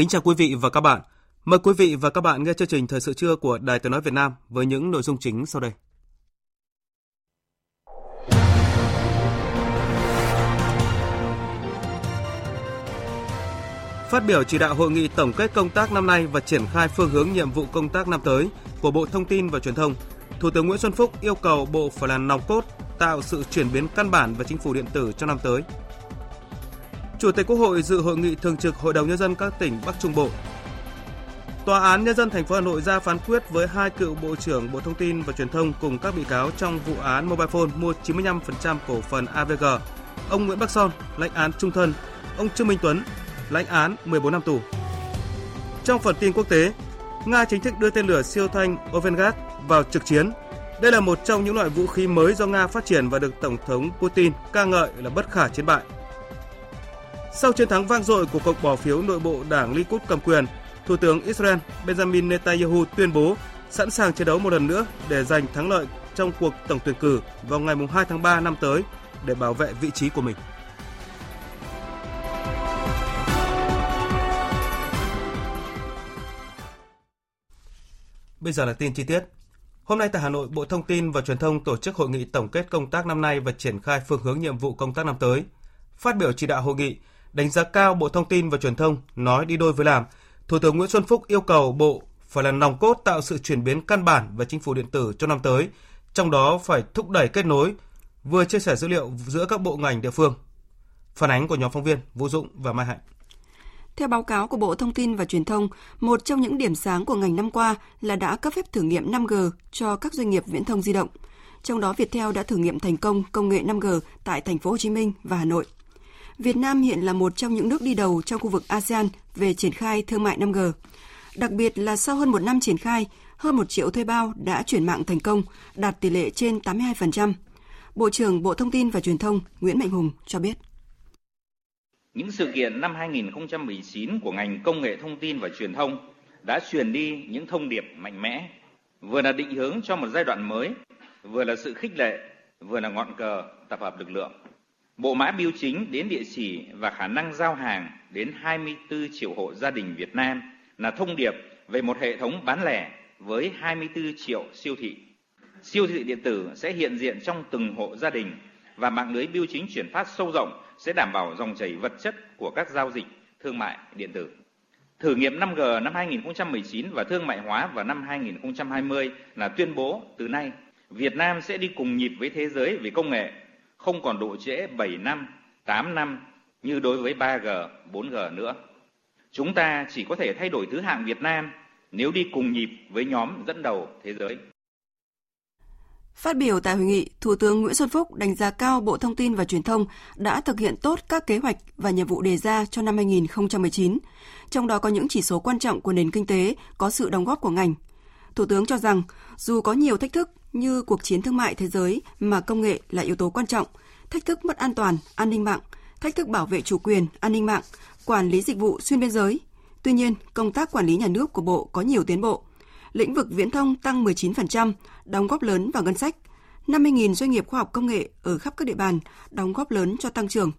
Kính chào quý vị và các bạn. Mời quý vị và các bạn nghe chương trình Thời sự trưa của Đài Tiếng Nói Việt Nam với những nội dung chính sau đây. Phát biểu chỉ đạo hội nghị tổng kết công tác năm nay và triển khai phương hướng nhiệm vụ công tác năm tới của Bộ Thông tin và Truyền thông, Thủ tướng Nguyễn Xuân Phúc yêu cầu Bộ phải là nòng cốt tạo sự chuyển biến căn bản về chính phủ điện tử trong năm tới. Chủ tịch Quốc hội dự hội nghị thường trực Hội đồng nhân dân các tỉnh Bắc Trung Bộ. Tòa án nhân dân thành phố Hà Nội ra phán quyết với hai cựu Bộ trưởng Bộ Thông tin và Truyền thông cùng các bị cáo trong vụ án Mobile Phone mua 95% cổ phần AVG. Ông Nguyễn Bắc Son lãnh án trung thân, ông Trương Minh Tuấn lãnh án 14 năm tù. Trong phần tin quốc tế, Nga chính thức đưa tên lửa siêu thanh Ovengard vào trực chiến. Đây là một trong những loại vũ khí mới do Nga phát triển và được Tổng thống Putin ca ngợi là bất khả chiến bại. Sau chiến thắng vang dội của cuộc bỏ phiếu nội bộ đảng Likud cầm quyền, Thủ tướng Israel Benjamin Netanyahu tuyên bố sẵn sàng chiến đấu một lần nữa để giành thắng lợi trong cuộc tổng tuyển cử vào ngày 2 tháng 3 năm tới để bảo vệ vị trí của mình. Bây giờ là tin chi tiết. Hôm nay tại Hà Nội, Bộ Thông tin và Truyền thông tổ chức hội nghị tổng kết công tác năm nay và triển khai phương hướng nhiệm vụ công tác năm tới. Phát biểu chỉ đạo hội nghị, đánh giá cao Bộ Thông tin và Truyền thông nói đi đôi với làm, Thủ tướng Nguyễn Xuân Phúc yêu cầu Bộ phải là nòng cốt tạo sự chuyển biến căn bản về chính phủ điện tử cho năm tới, trong đó phải thúc đẩy kết nối, vừa chia sẻ dữ liệu giữa các bộ ngành địa phương. Phản ánh của nhóm phóng viên Vũ dũng và Mai Hạnh. Theo báo cáo của Bộ Thông tin và Truyền thông, một trong những điểm sáng của ngành năm qua là đã cấp phép thử nghiệm 5G cho các doanh nghiệp viễn thông di động. Trong đó Viettel đã thử nghiệm thành công công nghệ 5G tại thành phố Hồ Chí Minh và Hà Nội. Việt Nam hiện là một trong những nước đi đầu trong khu vực ASEAN về triển khai thương mại 5G. Đặc biệt là sau hơn một năm triển khai, hơn một triệu thuê bao đã chuyển mạng thành công, đạt tỷ lệ trên 82%. Bộ trưởng Bộ Thông tin và Truyền thông Nguyễn Mạnh Hùng cho biết. Những sự kiện năm 2019 của ngành công nghệ thông tin và truyền thông đã truyền đi những thông điệp mạnh mẽ, vừa là định hướng cho một giai đoạn mới, vừa là sự khích lệ, vừa là ngọn cờ tập hợp lực lượng. Bộ mã biêu chính đến địa chỉ và khả năng giao hàng đến 24 triệu hộ gia đình Việt Nam là thông điệp về một hệ thống bán lẻ với 24 triệu siêu thị. Siêu thị điện tử sẽ hiện diện trong từng hộ gia đình và mạng lưới biêu chính chuyển phát sâu rộng sẽ đảm bảo dòng chảy vật chất của các giao dịch thương mại điện tử. Thử nghiệm 5G năm 2019 và thương mại hóa vào năm 2020 là tuyên bố từ nay Việt Nam sẽ đi cùng nhịp với thế giới về công nghệ, không còn độ trễ 7 năm, 8 năm như đối với 3G, 4G nữa. Chúng ta chỉ có thể thay đổi thứ hạng Việt Nam nếu đi cùng nhịp với nhóm dẫn đầu thế giới. Phát biểu tại hội nghị, Thủ tướng Nguyễn Xuân Phúc đánh giá cao Bộ Thông tin và Truyền thông đã thực hiện tốt các kế hoạch và nhiệm vụ đề ra cho năm 2019, trong đó có những chỉ số quan trọng của nền kinh tế có sự đóng góp của ngành. Thủ tướng cho rằng, dù có nhiều thách thức như cuộc chiến thương mại thế giới mà công nghệ là yếu tố quan trọng, thách thức mất an toàn, an ninh mạng, thách thức bảo vệ chủ quyền, an ninh mạng, quản lý dịch vụ xuyên biên giới. Tuy nhiên, công tác quản lý nhà nước của Bộ có nhiều tiến bộ – lĩnh vực viễn thông tăng 19%, đóng góp lớn vào ngân sách. 50.000 doanh nghiệp khoa học công nghệ ở khắp các địa bàn đóng góp lớn cho tăng trưởng.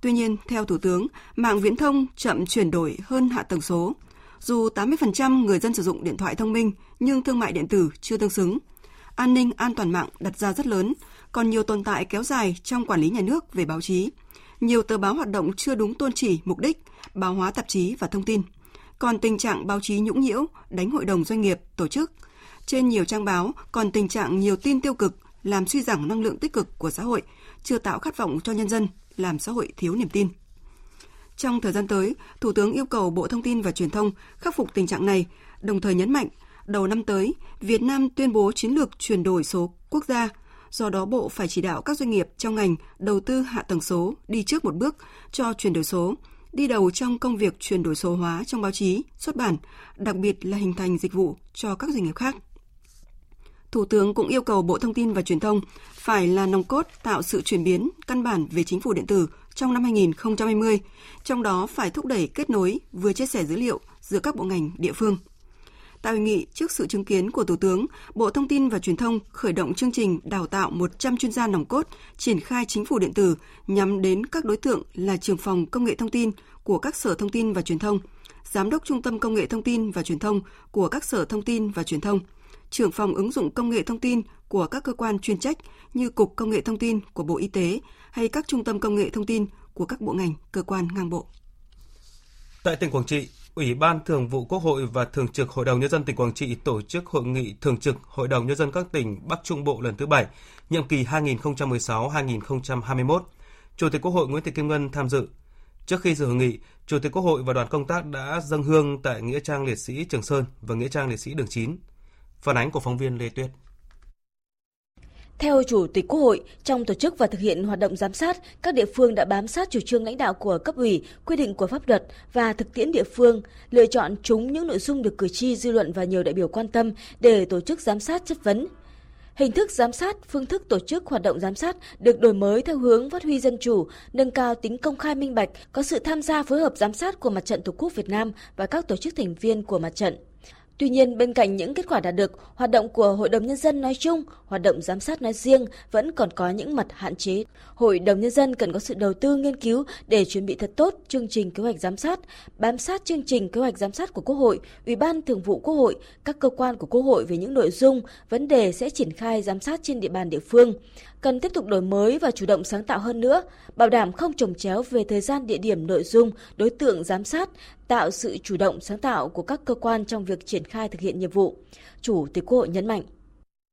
Tuy nhiên, theo Thủ tướng, mạng viễn thông chậm chuyển đổi hơn hạ tầng số. Dù 80% người dân sử dụng điện thoại thông minh, nhưng thương mại điện tử chưa tương xứng. An ninh an toàn mạng đặt ra rất lớn, còn nhiều tồn tại kéo dài trong quản lý nhà nước về báo chí. Nhiều tờ báo hoạt động chưa đúng tôn chỉ, mục đích, báo hóa tạp chí và thông tin còn tình trạng báo chí nhũng nhiễu, đánh hội đồng doanh nghiệp, tổ chức. Trên nhiều trang báo còn tình trạng nhiều tin tiêu cực làm suy giảm năng lượng tích cực của xã hội, chưa tạo khát vọng cho nhân dân, làm xã hội thiếu niềm tin. Trong thời gian tới, Thủ tướng yêu cầu Bộ Thông tin và Truyền thông khắc phục tình trạng này, đồng thời nhấn mạnh đầu năm tới, Việt Nam tuyên bố chiến lược chuyển đổi số quốc gia. Do đó, Bộ phải chỉ đạo các doanh nghiệp trong ngành đầu tư hạ tầng số đi trước một bước cho chuyển đổi số, đi đầu trong công việc chuyển đổi số hóa trong báo chí, xuất bản, đặc biệt là hình thành dịch vụ cho các doanh nghiệp khác. Thủ tướng cũng yêu cầu Bộ Thông tin và Truyền thông phải là nòng cốt tạo sự chuyển biến căn bản về chính phủ điện tử trong năm 2020, trong đó phải thúc đẩy kết nối vừa chia sẻ dữ liệu giữa các bộ ngành địa phương. Tại hội nghị, trước sự chứng kiến của Thủ tướng, Bộ Thông tin và Truyền thông khởi động chương trình đào tạo 100 chuyên gia nòng cốt triển khai chính phủ điện tử nhắm đến các đối tượng là trưởng phòng công nghệ thông tin của các sở thông tin và truyền thông, giám đốc trung tâm công nghệ thông tin và truyền thông của các sở thông tin và truyền thông, trưởng phòng ứng dụng công nghệ thông tin của các cơ quan chuyên trách như Cục Công nghệ Thông tin của Bộ Y tế hay các trung tâm công nghệ thông tin của các bộ ngành, cơ quan ngang bộ. Tại tỉnh Quảng Trị, Ủy ban Thường vụ Quốc hội và Thường trực Hội đồng Nhân dân tỉnh Quảng Trị tổ chức hội nghị Thường trực Hội đồng Nhân dân các tỉnh Bắc Trung Bộ lần thứ 7, nhiệm kỳ 2016-2021. Chủ tịch Quốc hội Nguyễn Thị Kim Ngân tham dự. Trước khi dự hội nghị, Chủ tịch Quốc hội và đoàn công tác đã dâng hương tại Nghĩa trang Liệt sĩ Trường Sơn và Nghĩa trang Liệt sĩ Đường Chín. Phản ánh của phóng viên Lê Tuyết. Theo Chủ tịch Quốc hội, trong tổ chức và thực hiện hoạt động giám sát, các địa phương đã bám sát chủ trương lãnh đạo của cấp ủy, quy định của pháp luật và thực tiễn địa phương, lựa chọn chúng những nội dung được cử tri, dư luận và nhiều đại biểu quan tâm để tổ chức giám sát chất vấn. Hình thức giám sát, phương thức tổ chức hoạt động giám sát được đổi mới theo hướng phát huy dân chủ, nâng cao tính công khai minh bạch, có sự tham gia phối hợp giám sát của Mặt trận Tổ quốc Việt Nam và các tổ chức thành viên của mặt trận. Tuy nhiên, bên cạnh những kết quả đạt được, hoạt động của Hội đồng Nhân dân nói chung, hoạt động giám sát nói riêng vẫn còn có những mặt hạn chế. Hội đồng Nhân dân cần có sự đầu tư nghiên cứu để chuẩn bị thật tốt chương trình kế hoạch giám sát, bám sát chương trình kế hoạch giám sát của Quốc hội, Ủy ban Thường vụ Quốc hội, các cơ quan của Quốc hội về những nội dung, vấn đề sẽ triển khai giám sát trên địa bàn địa phương cần tiếp tục đổi mới và chủ động sáng tạo hơn nữa, bảo đảm không trồng chéo về thời gian, địa điểm, nội dung, đối tượng giám sát, tạo sự chủ động sáng tạo của các cơ quan trong việc triển khai thực hiện nhiệm vụ. Chủ tịch Quốc hội nhấn mạnh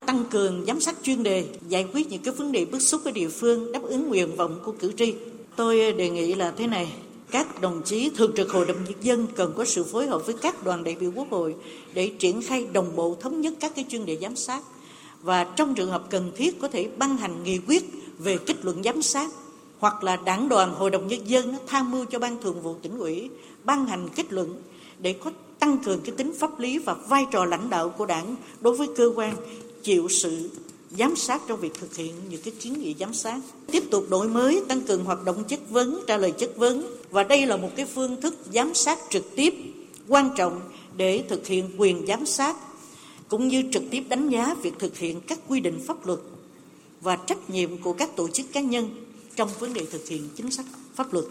tăng cường giám sát chuyên đề, giải quyết những cái vấn đề bức xúc ở địa phương, đáp ứng nguyện vọng của cử tri. Tôi đề nghị là thế này, các đồng chí thường trực hội đồng nhân dân cần có sự phối hợp với các đoàn đại biểu quốc hội để triển khai đồng bộ thống nhất các cái chuyên đề giám sát và trong trường hợp cần thiết có thể ban hành nghị quyết về kết luận giám sát, hoặc là đảng đoàn hội đồng nhân dân tham mưu cho ban thường vụ tỉnh ủy ban hành kết luận để có tăng cường cái tính pháp lý và vai trò lãnh đạo của đảng đối với cơ quan chịu sự giám sát trong việc thực hiện những cái kiến nghị giám sát. Tiếp tục đổi mới, tăng cường hoạt động chất vấn, trả lời chất vấn. Và đây là một cái phương thức giám sát trực tiếp, quan trọng để thực hiện quyền giám sát cũng như trực tiếp đánh giá việc thực hiện các quy định pháp luật và trách nhiệm của các tổ chức cá nhân trong vấn đề thực hiện chính sách pháp luật.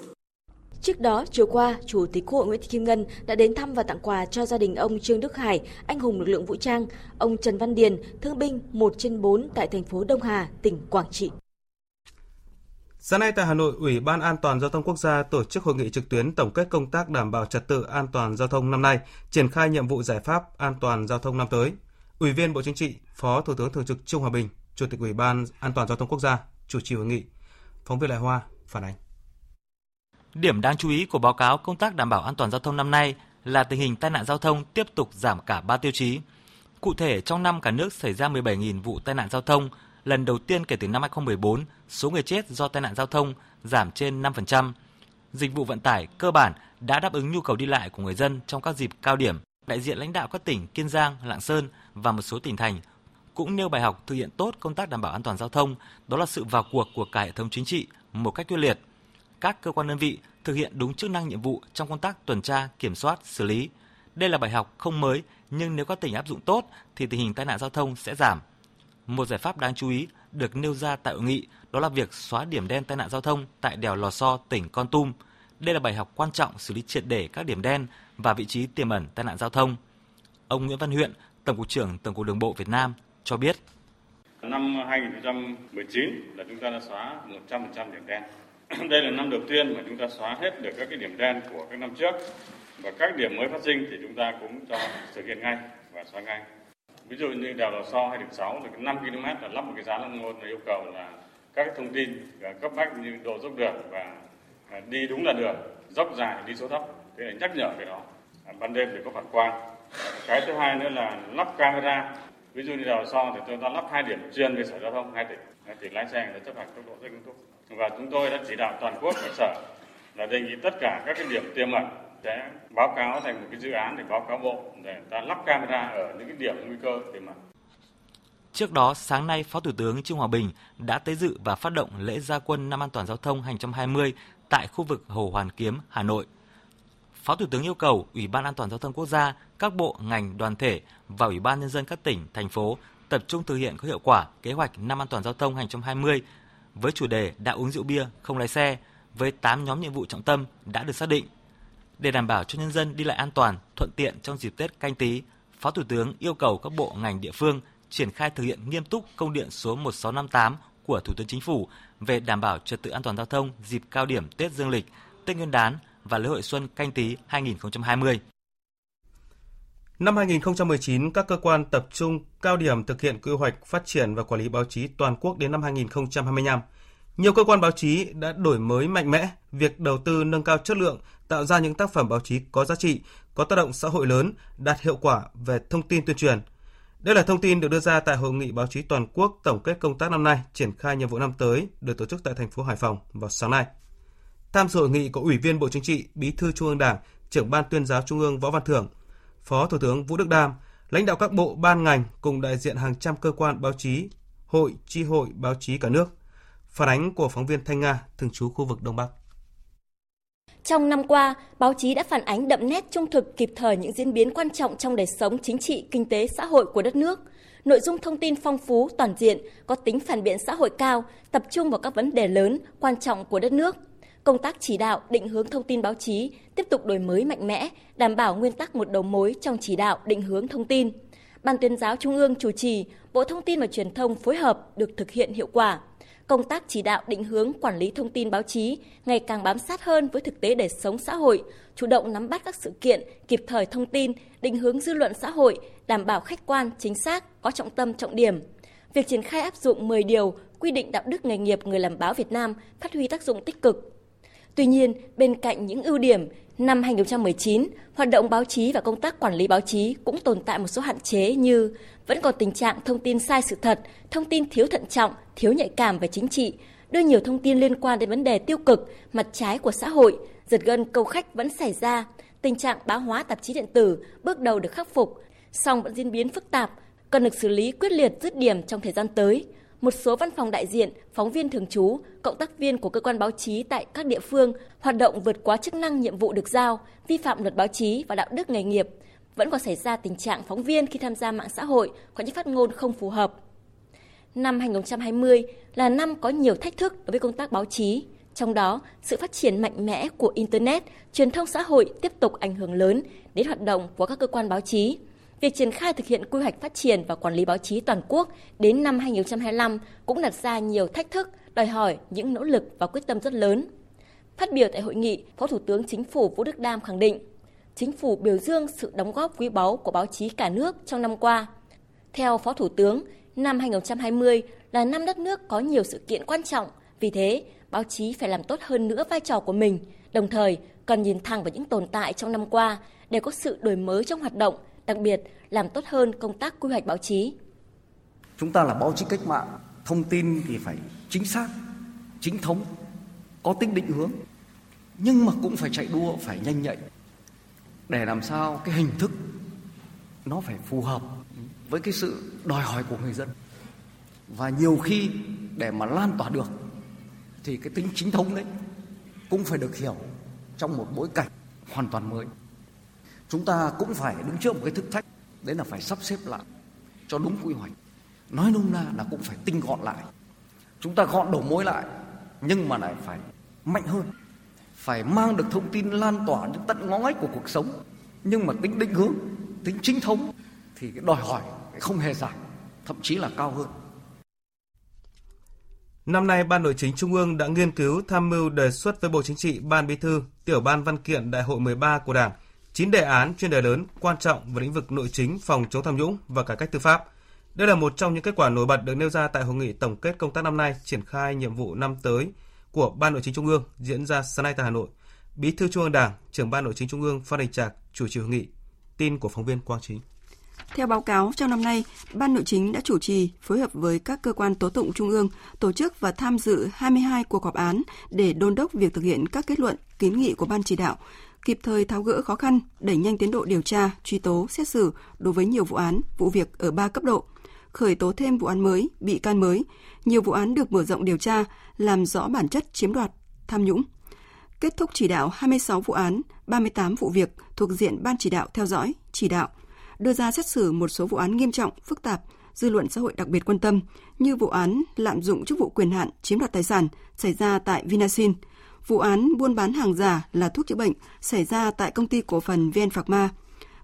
Trước đó, chiều qua, Chủ tịch Quốc hội Nguyễn Thị Kim Ngân đã đến thăm và tặng quà cho gia đình ông Trương Đức Hải, anh hùng lực lượng vũ trang, ông Trần Văn Điền, thương binh 1 trên 4 tại thành phố Đông Hà, tỉnh Quảng Trị. Sáng nay tại Hà Nội, Ủy ban An toàn Giao thông Quốc gia tổ chức hội nghị trực tuyến tổng kết công tác đảm bảo trật tự an toàn giao thông năm nay, triển khai nhiệm vụ giải pháp an toàn giao thông năm tới. Ủy viên Bộ Chính trị, Phó Thủ tướng Thường trực Trung Hòa Bình, Chủ tịch Ủy ban An toàn Giao thông Quốc gia, chủ trì hội nghị. Phóng viên Lại Hoa phản ánh. Điểm đáng chú ý của báo cáo công tác đảm bảo an toàn giao thông năm nay là tình hình tai nạn giao thông tiếp tục giảm cả 3 tiêu chí. Cụ thể, trong năm cả nước xảy ra 17.000 vụ tai nạn giao thông, lần đầu tiên kể từ năm 2014, số người chết do tai nạn giao thông giảm trên 5%. Dịch vụ vận tải cơ bản đã đáp ứng nhu cầu đi lại của người dân trong các dịp cao điểm. Đại diện lãnh đạo các tỉnh Kiên Giang, Lạng Sơn và một số tỉnh thành cũng nêu bài học thực hiện tốt công tác đảm bảo an toàn giao thông, đó là sự vào cuộc của cả hệ thống chính trị một cách quyết liệt. Các cơ quan đơn vị thực hiện đúng chức năng nhiệm vụ trong công tác tuần tra, kiểm soát, xử lý. Đây là bài học không mới, nhưng nếu các tỉnh áp dụng tốt thì tình hình tai nạn giao thông sẽ giảm. Một giải pháp đáng chú ý được nêu ra tại hội nghị đó là việc xóa điểm đen tai nạn giao thông tại đèo Lò So, tỉnh Con Tum. Đây là bài học quan trọng xử lý triệt để các điểm đen và vị trí tiềm ẩn tai nạn giao thông. Ông Nguyễn Văn Huyện, Tổng cục trưởng Tổng cục Đường bộ Việt Nam cho biết. Năm 2019 là chúng ta đã xóa 100% điểm đen. Đây là năm đầu tiên mà chúng ta xóa hết được các cái điểm đen của các năm trước và các điểm mới phát sinh thì chúng ta cũng cho thực hiện ngay và xóa ngay. Ví dụ như đèo Lò So hay điểm 6 là 5 km là lắp một cái giá lăng ngôn yêu cầu là các thông tin à, cấp bách như độ dốc đường và à, đi đúng là đường, dốc dài đi số thấp, thế là nhắc nhở cái đó. À, ban đêm thì có phản quang. Cái thứ hai nữa là lắp camera. Ví dụ như đào so thì chúng ta lắp hai điểm chuyên về sở giao thông hai tỉnh thì lái xe người ta chấp hành tốc độ rất nghiêm túc. Và chúng tôi đã chỉ đạo toàn quốc các sở là đề nghị tất cả các cái điểm tiềm ẩn sẽ báo cáo thành một cái dự án để báo cáo bộ để ta lắp camera ở những cái điểm nguy cơ tiềm ẩn. Trước đó, sáng nay, Phó Thủ tướng Trương Hòa Bình đã tới dự và phát động lễ gia quân năm an toàn giao thông 2020 tại khu vực Hồ Hoàn Kiếm, Hà Nội. Phó Thủ tướng yêu cầu Ủy ban An toàn giao thông quốc gia, các bộ, ngành, đoàn thể và Ủy ban nhân dân các tỉnh, thành phố tập trung thực hiện có hiệu quả kế hoạch năm an toàn giao thông 2020 với chủ đề đã uống rượu bia, không lái xe với 8 nhóm nhiệm vụ trọng tâm đã được xác định. Để đảm bảo cho nhân dân đi lại an toàn, thuận tiện trong dịp Tết canh tí, Phó Thủ tướng yêu cầu các bộ ngành địa phương triển khai thực hiện nghiêm túc công điện số 1658 của Thủ tướng Chính phủ về đảm bảo trật tự an toàn giao thông dịp cao điểm Tết Dương lịch, Tết Nguyên đán và lễ hội xuân canh tí 2020. Năm 2019, các cơ quan tập trung cao điểm thực hiện quy hoạch phát triển và quản lý báo chí toàn quốc đến năm 2025. Nhiều cơ quan báo chí đã đổi mới mạnh mẽ việc đầu tư nâng cao chất lượng, tạo ra những tác phẩm báo chí có giá trị, có tác động xã hội lớn, đạt hiệu quả về thông tin tuyên truyền. Đây là thông tin được đưa ra tại hội nghị báo chí toàn quốc tổng kết công tác năm nay, triển khai nhiệm vụ năm tới được tổ chức tại thành phố Hải Phòng vào sáng nay. Tham dự hội nghị có Ủy viên Bộ Chính trị, Bí thư Trung ương Đảng, trưởng ban tuyên giáo Trung ương Võ Văn Thưởng, Phó Thủ tướng Vũ Đức Đam, lãnh đạo các bộ ban ngành cùng đại diện hàng trăm cơ quan báo chí, hội, chi hội báo chí cả nước. Phản ánh của phóng viên Thanh Nga, thường trú khu vực Đông Bắc. Trong năm qua, báo chí đã phản ánh đậm nét trung thực kịp thời những diễn biến quan trọng trong đời sống chính trị, kinh tế, xã hội của đất nước. Nội dung thông tin phong phú, toàn diện, có tính phản biện xã hội cao, tập trung vào các vấn đề lớn, quan trọng của đất nước. Công tác chỉ đạo, định hướng thông tin báo chí tiếp tục đổi mới mạnh mẽ, đảm bảo nguyên tắc một đầu mối trong chỉ đạo, định hướng thông tin. Ban tuyên giáo Trung ương chủ trì, Bộ Thông tin và Truyền thông phối hợp được thực hiện hiệu quả công tác chỉ đạo định hướng quản lý thông tin báo chí ngày càng bám sát hơn với thực tế đời sống xã hội, chủ động nắm bắt các sự kiện, kịp thời thông tin, định hướng dư luận xã hội, đảm bảo khách quan, chính xác, có trọng tâm trọng điểm. Việc triển khai áp dụng 10 điều quy định đạo đức nghề nghiệp người làm báo Việt Nam phát huy tác dụng tích cực. Tuy nhiên, bên cạnh những ưu điểm, năm 2019, hoạt động báo chí và công tác quản lý báo chí cũng tồn tại một số hạn chế như vẫn còn tình trạng thông tin sai sự thật, thông tin thiếu thận trọng, thiếu nhạy cảm về chính trị, đưa nhiều thông tin liên quan đến vấn đề tiêu cực, mặt trái của xã hội, giật gân câu khách vẫn xảy ra, tình trạng bá hóa tạp chí điện tử bước đầu được khắc phục, song vẫn diễn biến phức tạp, cần được xử lý quyết liệt dứt điểm trong thời gian tới. Một số văn phòng đại diện, phóng viên thường trú, cộng tác viên của cơ quan báo chí tại các địa phương hoạt động vượt quá chức năng nhiệm vụ được giao, vi phạm luật báo chí và đạo đức nghề nghiệp, vẫn còn xảy ra tình trạng phóng viên khi tham gia mạng xã hội có những phát ngôn không phù hợp. Năm 2020 là năm có nhiều thách thức đối với công tác báo chí, trong đó sự phát triển mạnh mẽ của internet, truyền thông xã hội tiếp tục ảnh hưởng lớn đến hoạt động của các cơ quan báo chí. Việc triển khai thực hiện quy hoạch phát triển và quản lý báo chí toàn quốc đến năm 2025 cũng đặt ra nhiều thách thức, đòi hỏi những nỗ lực và quyết tâm rất lớn. Phát biểu tại hội nghị, Phó Thủ tướng Chính phủ Vũ Đức Đam khẳng định, Chính phủ biểu dương sự đóng góp quý báu của báo chí cả nước trong năm qua. Theo Phó Thủ tướng, năm 2020 là năm đất nước có nhiều sự kiện quan trọng, vì thế báo chí phải làm tốt hơn nữa vai trò của mình, đồng thời cần nhìn thẳng vào những tồn tại trong năm qua để có sự đổi mới trong hoạt động, đặc biệt làm tốt hơn công tác quy hoạch báo chí. Chúng ta là báo chí cách mạng, thông tin thì phải chính xác, chính thống, có tính định hướng, nhưng mà cũng phải chạy đua, phải nhanh nhạy, để làm sao cái hình thức nó phải phù hợp với cái sự đòi hỏi của người dân. Và nhiều khi để mà lan tỏa được thì cái tính chính thống đấy cũng phải được hiểu trong một bối cảnh hoàn toàn mới chúng ta cũng phải đứng trước một cái thử thách đấy là phải sắp xếp lại cho đúng quy hoạch. Nói nôm na là cũng phải tinh gọn lại. Chúng ta gọn đầu mối lại nhưng mà lại phải mạnh hơn phải mang được thông tin lan tỏa đến tận ngõ ngách của cuộc sống. Nhưng mà tính định hướng tính chính thống thì cái đòi hỏi không hề giảm thậm chí là cao hơn. Năm nay, Ban Nội chính Trung ương đã nghiên cứu tham mưu đề xuất với Bộ Chính trị, Ban Bí thư, Tiểu ban Văn kiện Đại hội 13 của Đảng, 9 đề án chuyên đề lớn quan trọng về lĩnh vực nội chính, phòng chống tham nhũng và cải cách tư pháp. Đây là một trong những kết quả nổi bật được nêu ra tại hội nghị tổng kết công tác năm nay triển khai nhiệm vụ năm tới của Ban Nội chính Trung ương diễn ra sáng nay tại Hà Nội. Bí thư Trung ương Đảng, trưởng Ban Nội chính Trung ương Phan Đình Trạc chủ trì hội nghị. Tin của phóng viên Quang Chính. Theo báo cáo, trong năm nay, Ban Nội chính đã chủ trì phối hợp với các cơ quan tố tụng trung ương tổ chức và tham dự 22 cuộc họp án để đôn đốc việc thực hiện các kết luận, kiến nghị của Ban chỉ đạo, kịp thời tháo gỡ khó khăn, đẩy nhanh tiến độ điều tra, truy tố, xét xử đối với nhiều vụ án, vụ việc ở ba cấp độ, khởi tố thêm vụ án mới, bị can mới, nhiều vụ án được mở rộng điều tra, làm rõ bản chất chiếm đoạt, tham nhũng. Kết thúc chỉ đạo 26 vụ án, 38 vụ việc thuộc diện Ban chỉ đạo theo dõi, chỉ đạo – đưa ra xét xử một số vụ án nghiêm trọng, phức tạp, dư luận xã hội đặc biệt quan tâm như vụ án lạm dụng chức vụ quyền hạn chiếm đoạt tài sản xảy ra tại Vinasin, vụ án buôn bán hàng giả là thuốc chữa bệnh xảy ra tại công ty cổ phần VN Phạc Ma,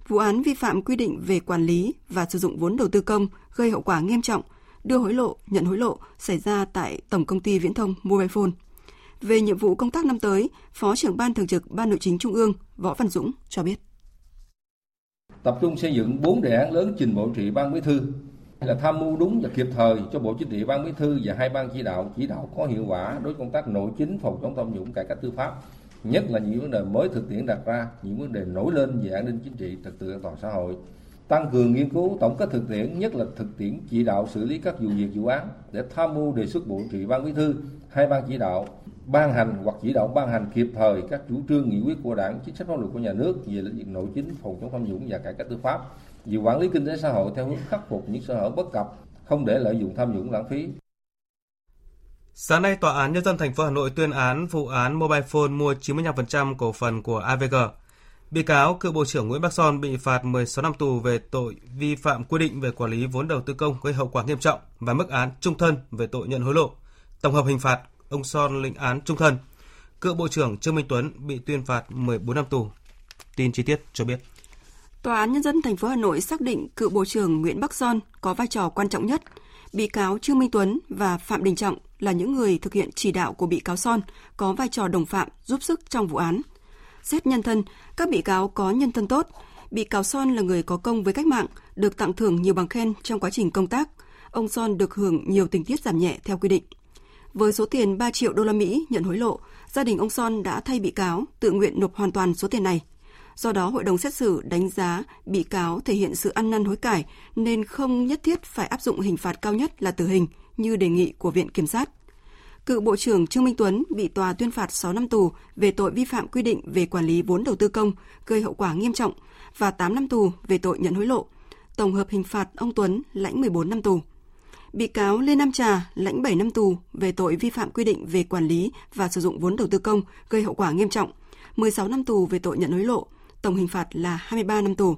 vụ án vi phạm quy định về quản lý và sử dụng vốn đầu tư công gây hậu quả nghiêm trọng, đưa hối lộ, nhận hối lộ xảy ra tại Tổng công ty Viễn thông Mobile Phone. Về nhiệm vụ công tác năm tới, Phó trưởng ban thường trực Ban Nội chính Trung ương Võ Văn Dũng cho biết tập trung xây dựng bốn đề án lớn trình Bộ trị Ban Bí thư là tham mưu đúng và kịp thời cho Bộ Chính trị, Ban Bí thư và hai ban chỉ đạo chỉ đạo có hiệu quả đối công tác nội chính, phòng chống tham nhũng, cải cách tư pháp. Nhất là những vấn đề mới thực tiễn đặt ra, những vấn đề nổi lên về an ninh chính trị, trật tự an toàn xã hội. Tăng cường nghiên cứu, tổng kết thực tiễn, nhất là thực tiễn chỉ đạo xử lý các vụ việc, vụ án để tham mưu đề xuất bộ trị, ban bí thư, hai ban chỉ đạo ban hành hoặc chỉ đạo ban hành kịp thời các chủ trương, nghị quyết của đảng, chính sách pháp luật của nhà nước về lĩnh vực nội chính, phòng chống tham nhũng và cải cách tư pháp. Việc quản lý kinh tế xã hội theo hướng khắc phục những sơ hở bất cập không để lợi dụng tham nhũng lãng phí Sáng nay, Tòa án Nhân dân thành phố Hà Nội tuyên án vụ án Mobile Phone mua 95% cổ phần của AVG. Bị cáo cựu Bộ trưởng Nguyễn Bắc Son bị phạt 16 năm tù về tội vi phạm quy định về quản lý vốn đầu tư công gây hậu quả nghiêm trọng và mức án trung thân về tội nhận hối lộ. Tổng hợp hình phạt, ông Son lĩnh án trung thân. Cựu Bộ trưởng Trương Minh Tuấn bị tuyên phạt 14 năm tù. Tin chi tiết cho biết. Tòa án Nhân dân thành phố Hà Nội xác định cựu Bộ trưởng Nguyễn Bắc Son có vai trò quan trọng nhất. Bị cáo Trương Minh Tuấn và Phạm Đình Trọng là những người thực hiện chỉ đạo của bị cáo Son có vai trò đồng phạm giúp sức trong vụ án. Xét nhân thân, các bị cáo có nhân thân tốt. Bị cáo Son là người có công với cách mạng, được tặng thưởng nhiều bằng khen trong quá trình công tác. Ông Son được hưởng nhiều tình tiết giảm nhẹ theo quy định. Với số tiền 3 triệu đô la Mỹ nhận hối lộ, gia đình ông Son đã thay bị cáo tự nguyện nộp hoàn toàn số tiền này. Do đó, hội đồng xét xử đánh giá bị cáo thể hiện sự ăn năn hối cải nên không nhất thiết phải áp dụng hình phạt cao nhất là tử hình như đề nghị của Viện Kiểm sát. Cựu Bộ trưởng Trương Minh Tuấn bị tòa tuyên phạt 6 năm tù về tội vi phạm quy định về quản lý vốn đầu tư công gây hậu quả nghiêm trọng và 8 năm tù về tội nhận hối lộ. Tổng hợp hình phạt ông Tuấn lãnh 14 năm tù. Bị cáo Lê Nam Trà lãnh 7 năm tù về tội vi phạm quy định về quản lý và sử dụng vốn đầu tư công gây hậu quả nghiêm trọng, 16 năm tù về tội nhận hối lộ, tổng hình phạt là 23 năm tù.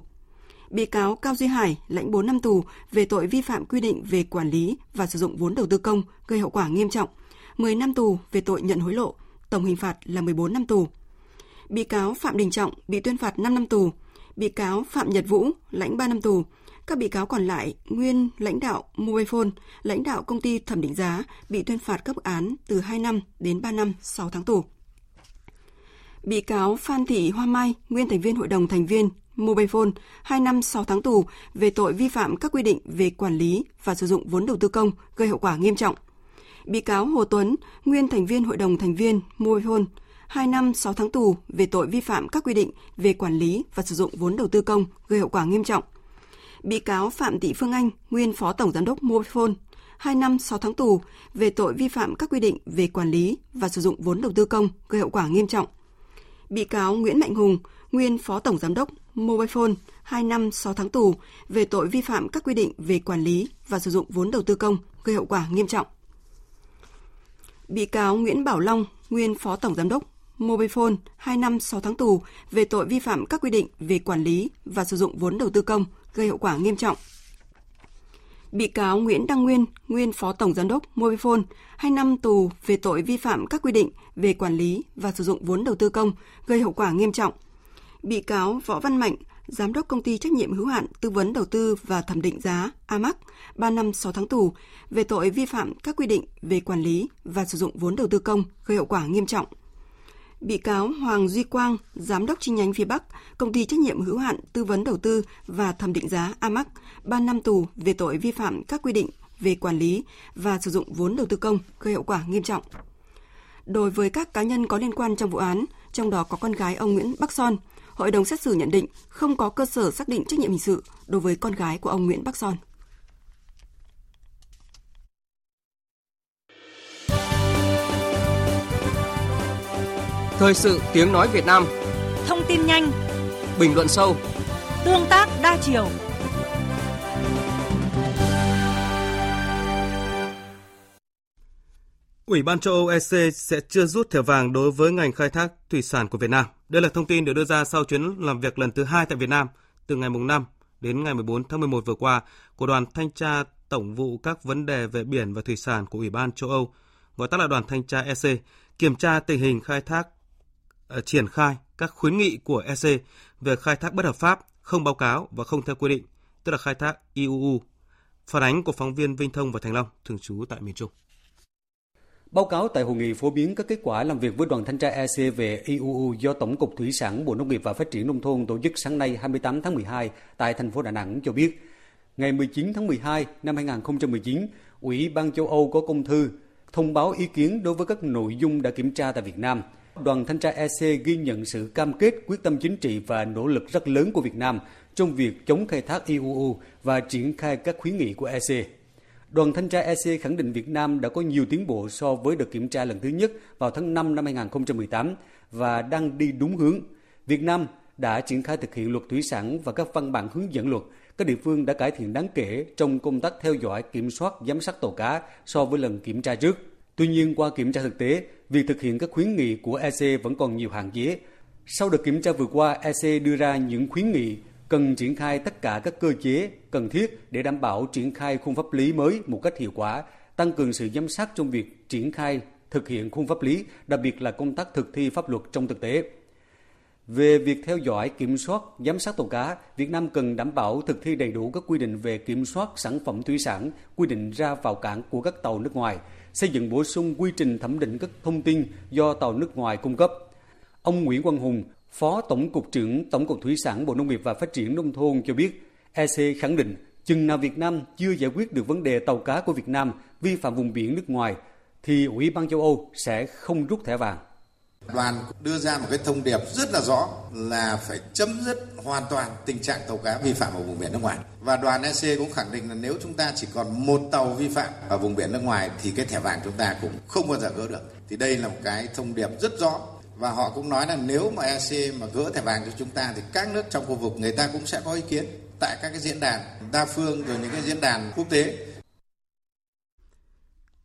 Bị cáo Cao Duy Hải lãnh 4 năm tù về tội vi phạm quy định về quản lý và sử dụng vốn đầu tư công gây hậu quả nghiêm trọng, 10 năm tù về tội nhận hối lộ, tổng hình phạt là 14 năm tù. Bị cáo Phạm Đình Trọng bị tuyên phạt 5 năm tù, bị cáo Phạm Nhật Vũ lãnh 3 năm tù, các bị cáo còn lại, nguyên lãnh đạo Mobile Phone, lãnh đạo công ty thẩm định giá bị tuyên phạt các án từ 2 năm đến 3 năm 6 tháng tù. Bị cáo Phan Thị Hoa Mai, nguyên thành viên hội đồng thành viên Mobile Phone, 2 năm 6 tháng tù về tội vi phạm các quy định về quản lý và sử dụng vốn đầu tư công gây hậu quả nghiêm trọng. Bị cáo Hồ Tuấn, nguyên thành viên hội đồng thành viên Mobile Phone, 2 năm 6 tháng tù về tội vi phạm các quy định về quản lý và sử dụng vốn đầu tư công gây hậu quả nghiêm trọng bị cáo Phạm Thị Phương Anh, nguyên Phó Tổng Giám đốc Mobifone, 2 năm 6 tháng tù về tội vi phạm các quy định về quản lý và sử dụng vốn đầu tư công gây hậu quả nghiêm trọng. Bị cáo Nguyễn Mạnh Hùng, nguyên Phó Tổng Giám đốc Mobifone, 2 năm 6 tháng tù về tội vi phạm các quy định về quản lý và sử dụng vốn đầu tư công gây hậu quả nghiêm trọng. Bị cáo Nguyễn Bảo Long, nguyên Phó Tổng Giám đốc Mobifone 2 năm 6 tháng tù về tội vi phạm các quy định về quản lý và sử dụng vốn đầu tư công gây hậu quả nghiêm trọng. Bị cáo Nguyễn Đăng Nguyên, nguyên Phó Tổng Giám đốc Mobifone, 2 năm tù về tội vi phạm các quy định về quản lý và sử dụng vốn đầu tư công gây hậu quả nghiêm trọng. Bị cáo Võ Văn Mạnh, Giám đốc công ty trách nhiệm hữu hạn tư vấn đầu tư và thẩm định giá AMAC, 3 năm 6 tháng tù về tội vi phạm các quy định về quản lý và sử dụng vốn đầu tư công gây hậu quả nghiêm trọng Bị cáo Hoàng Duy Quang, Giám đốc chi nhánh phía Bắc, Công ty trách nhiệm hữu hạn tư vấn đầu tư và thẩm định giá AMAC, 3 năm tù về tội vi phạm các quy định về quản lý và sử dụng vốn đầu tư công gây hậu quả nghiêm trọng. Đối với các cá nhân có liên quan trong vụ án, trong đó có con gái ông Nguyễn Bắc Son, hội đồng xét xử nhận định không có cơ sở xác định trách nhiệm hình sự đối với con gái của ông Nguyễn Bắc Son. Thời sự tiếng nói Việt Nam Thông tin nhanh Bình luận sâu Tương tác đa chiều Ủy ban châu Âu EC sẽ chưa rút thẻ vàng đối với ngành khai thác thủy sản của Việt Nam. Đây là thông tin được đưa ra sau chuyến làm việc lần thứ hai tại Việt Nam từ ngày 5 đến ngày 14 tháng 11 vừa qua của đoàn thanh tra tổng vụ các vấn đề về biển và thủy sản của Ủy ban châu Âu, gọi tắt là đoàn thanh tra EC, kiểm tra tình hình khai thác uh, triển khai các khuyến nghị của EC về khai thác bất hợp pháp, không báo cáo và không theo quy định, tức là khai thác IUU. Phản ánh của phóng viên Vinh Thông và Thành Long, thường trú tại miền Trung. Báo cáo tại hội nghị phổ biến các kết quả làm việc với đoàn thanh tra EC về IUU do Tổng cục Thủy sản Bộ Nông nghiệp và Phát triển Nông thôn tổ chức sáng nay 28 tháng 12 tại thành phố Đà Nẵng cho biết, ngày 19 tháng 12 năm 2019, Ủy ban châu Âu có công thư thông báo ý kiến đối với các nội dung đã kiểm tra tại Việt Nam. Đoàn thanh tra EC ghi nhận sự cam kết quyết tâm chính trị và nỗ lực rất lớn của Việt Nam trong việc chống khai thác IUU và triển khai các khuyến nghị của EC. Đoàn thanh tra EC khẳng định Việt Nam đã có nhiều tiến bộ so với đợt kiểm tra lần thứ nhất vào tháng 5 năm 2018 và đang đi đúng hướng. Việt Nam đã triển khai thực hiện luật thủy sản và các văn bản hướng dẫn luật. Các địa phương đã cải thiện đáng kể trong công tác theo dõi, kiểm soát, giám sát tàu cá so với lần kiểm tra trước. Tuy nhiên, qua kiểm tra thực tế, việc thực hiện các khuyến nghị của EC vẫn còn nhiều hạn chế. Sau đợt kiểm tra vừa qua, EC đưa ra những khuyến nghị cần triển khai tất cả các cơ chế cần thiết để đảm bảo triển khai khung pháp lý mới một cách hiệu quả, tăng cường sự giám sát trong việc triển khai thực hiện khung pháp lý, đặc biệt là công tác thực thi pháp luật trong thực tế. Về việc theo dõi, kiểm soát, giám sát tàu cá, Việt Nam cần đảm bảo thực thi đầy đủ các quy định về kiểm soát sản phẩm thủy sản, quy định ra vào cảng của các tàu nước ngoài, xây dựng bổ sung quy trình thẩm định các thông tin do tàu nước ngoài cung cấp. Ông Nguyễn Quang Hùng, Phó Tổng cục trưởng Tổng cục Thủy sản Bộ Nông nghiệp và Phát triển Nông thôn cho biết, EC khẳng định chừng nào Việt Nam chưa giải quyết được vấn đề tàu cá của Việt Nam vi phạm vùng biển nước ngoài, thì Ủy ban châu Âu sẽ không rút thẻ vàng. Đoàn đưa ra một cái thông điệp rất là rõ là phải chấm dứt hoàn toàn tình trạng tàu cá vi phạm ở vùng biển nước ngoài. Và đoàn EC cũng khẳng định là nếu chúng ta chỉ còn một tàu vi phạm ở vùng biển nước ngoài thì cái thẻ vàng chúng ta cũng không bao giờ gỡ được. Thì đây là một cái thông điệp rất rõ và họ cũng nói là nếu mà EC mà gỡ thẻ vàng cho chúng ta thì các nước trong khu vực người ta cũng sẽ có ý kiến tại các cái diễn đàn đa phương rồi những cái diễn đàn quốc tế.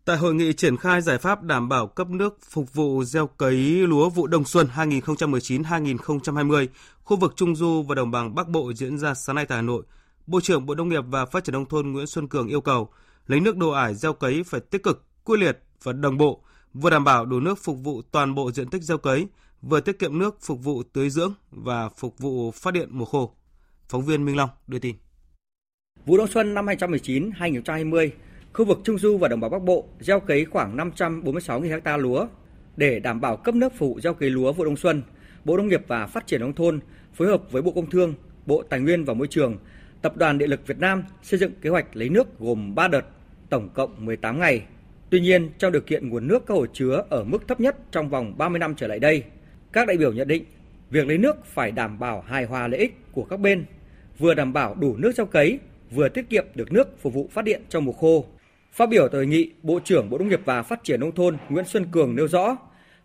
Tại hội nghị triển khai giải pháp đảm bảo cấp nước phục vụ gieo cấy lúa vụ đông xuân 2019-2020, khu vực Trung Du và Đồng bằng Bắc Bộ diễn ra sáng nay tại Hà Nội, Bộ trưởng Bộ Nông nghiệp và Phát triển Nông thôn Nguyễn Xuân Cường yêu cầu lấy nước đồ ải gieo cấy phải tích cực, quyết liệt và đồng bộ, vừa đảm bảo đủ nước phục vụ toàn bộ diện tích gieo cấy, vừa tiết kiệm nước phục vụ tưới dưỡng và phục vụ phát điện mùa khô. Phóng viên Minh Long đưa tin. Vụ đông xuân năm 2019-2020, khu vực Trung Du và Đồng bằng Bắc Bộ gieo cấy khoảng 546.000 ha lúa. Để đảm bảo cấp nước phụ gieo cấy lúa vụ đông xuân, Bộ Nông nghiệp và Phát triển Nông thôn phối hợp với Bộ Công Thương, Bộ Tài nguyên và Môi trường, Tập đoàn Điện lực Việt Nam xây dựng kế hoạch lấy nước gồm 3 đợt, tổng cộng 18 ngày. Tuy nhiên, trong điều kiện nguồn nước các hồ chứa ở mức thấp nhất trong vòng 30 năm trở lại đây, các đại biểu nhận định việc lấy nước phải đảm bảo hài hòa lợi ích của các bên, vừa đảm bảo đủ nước trong cấy, vừa tiết kiệm được nước phục vụ phát điện trong mùa khô. Phát biểu tại hội nghị, Bộ trưởng Bộ Nông nghiệp và Phát triển Nông thôn Nguyễn Xuân Cường nêu rõ,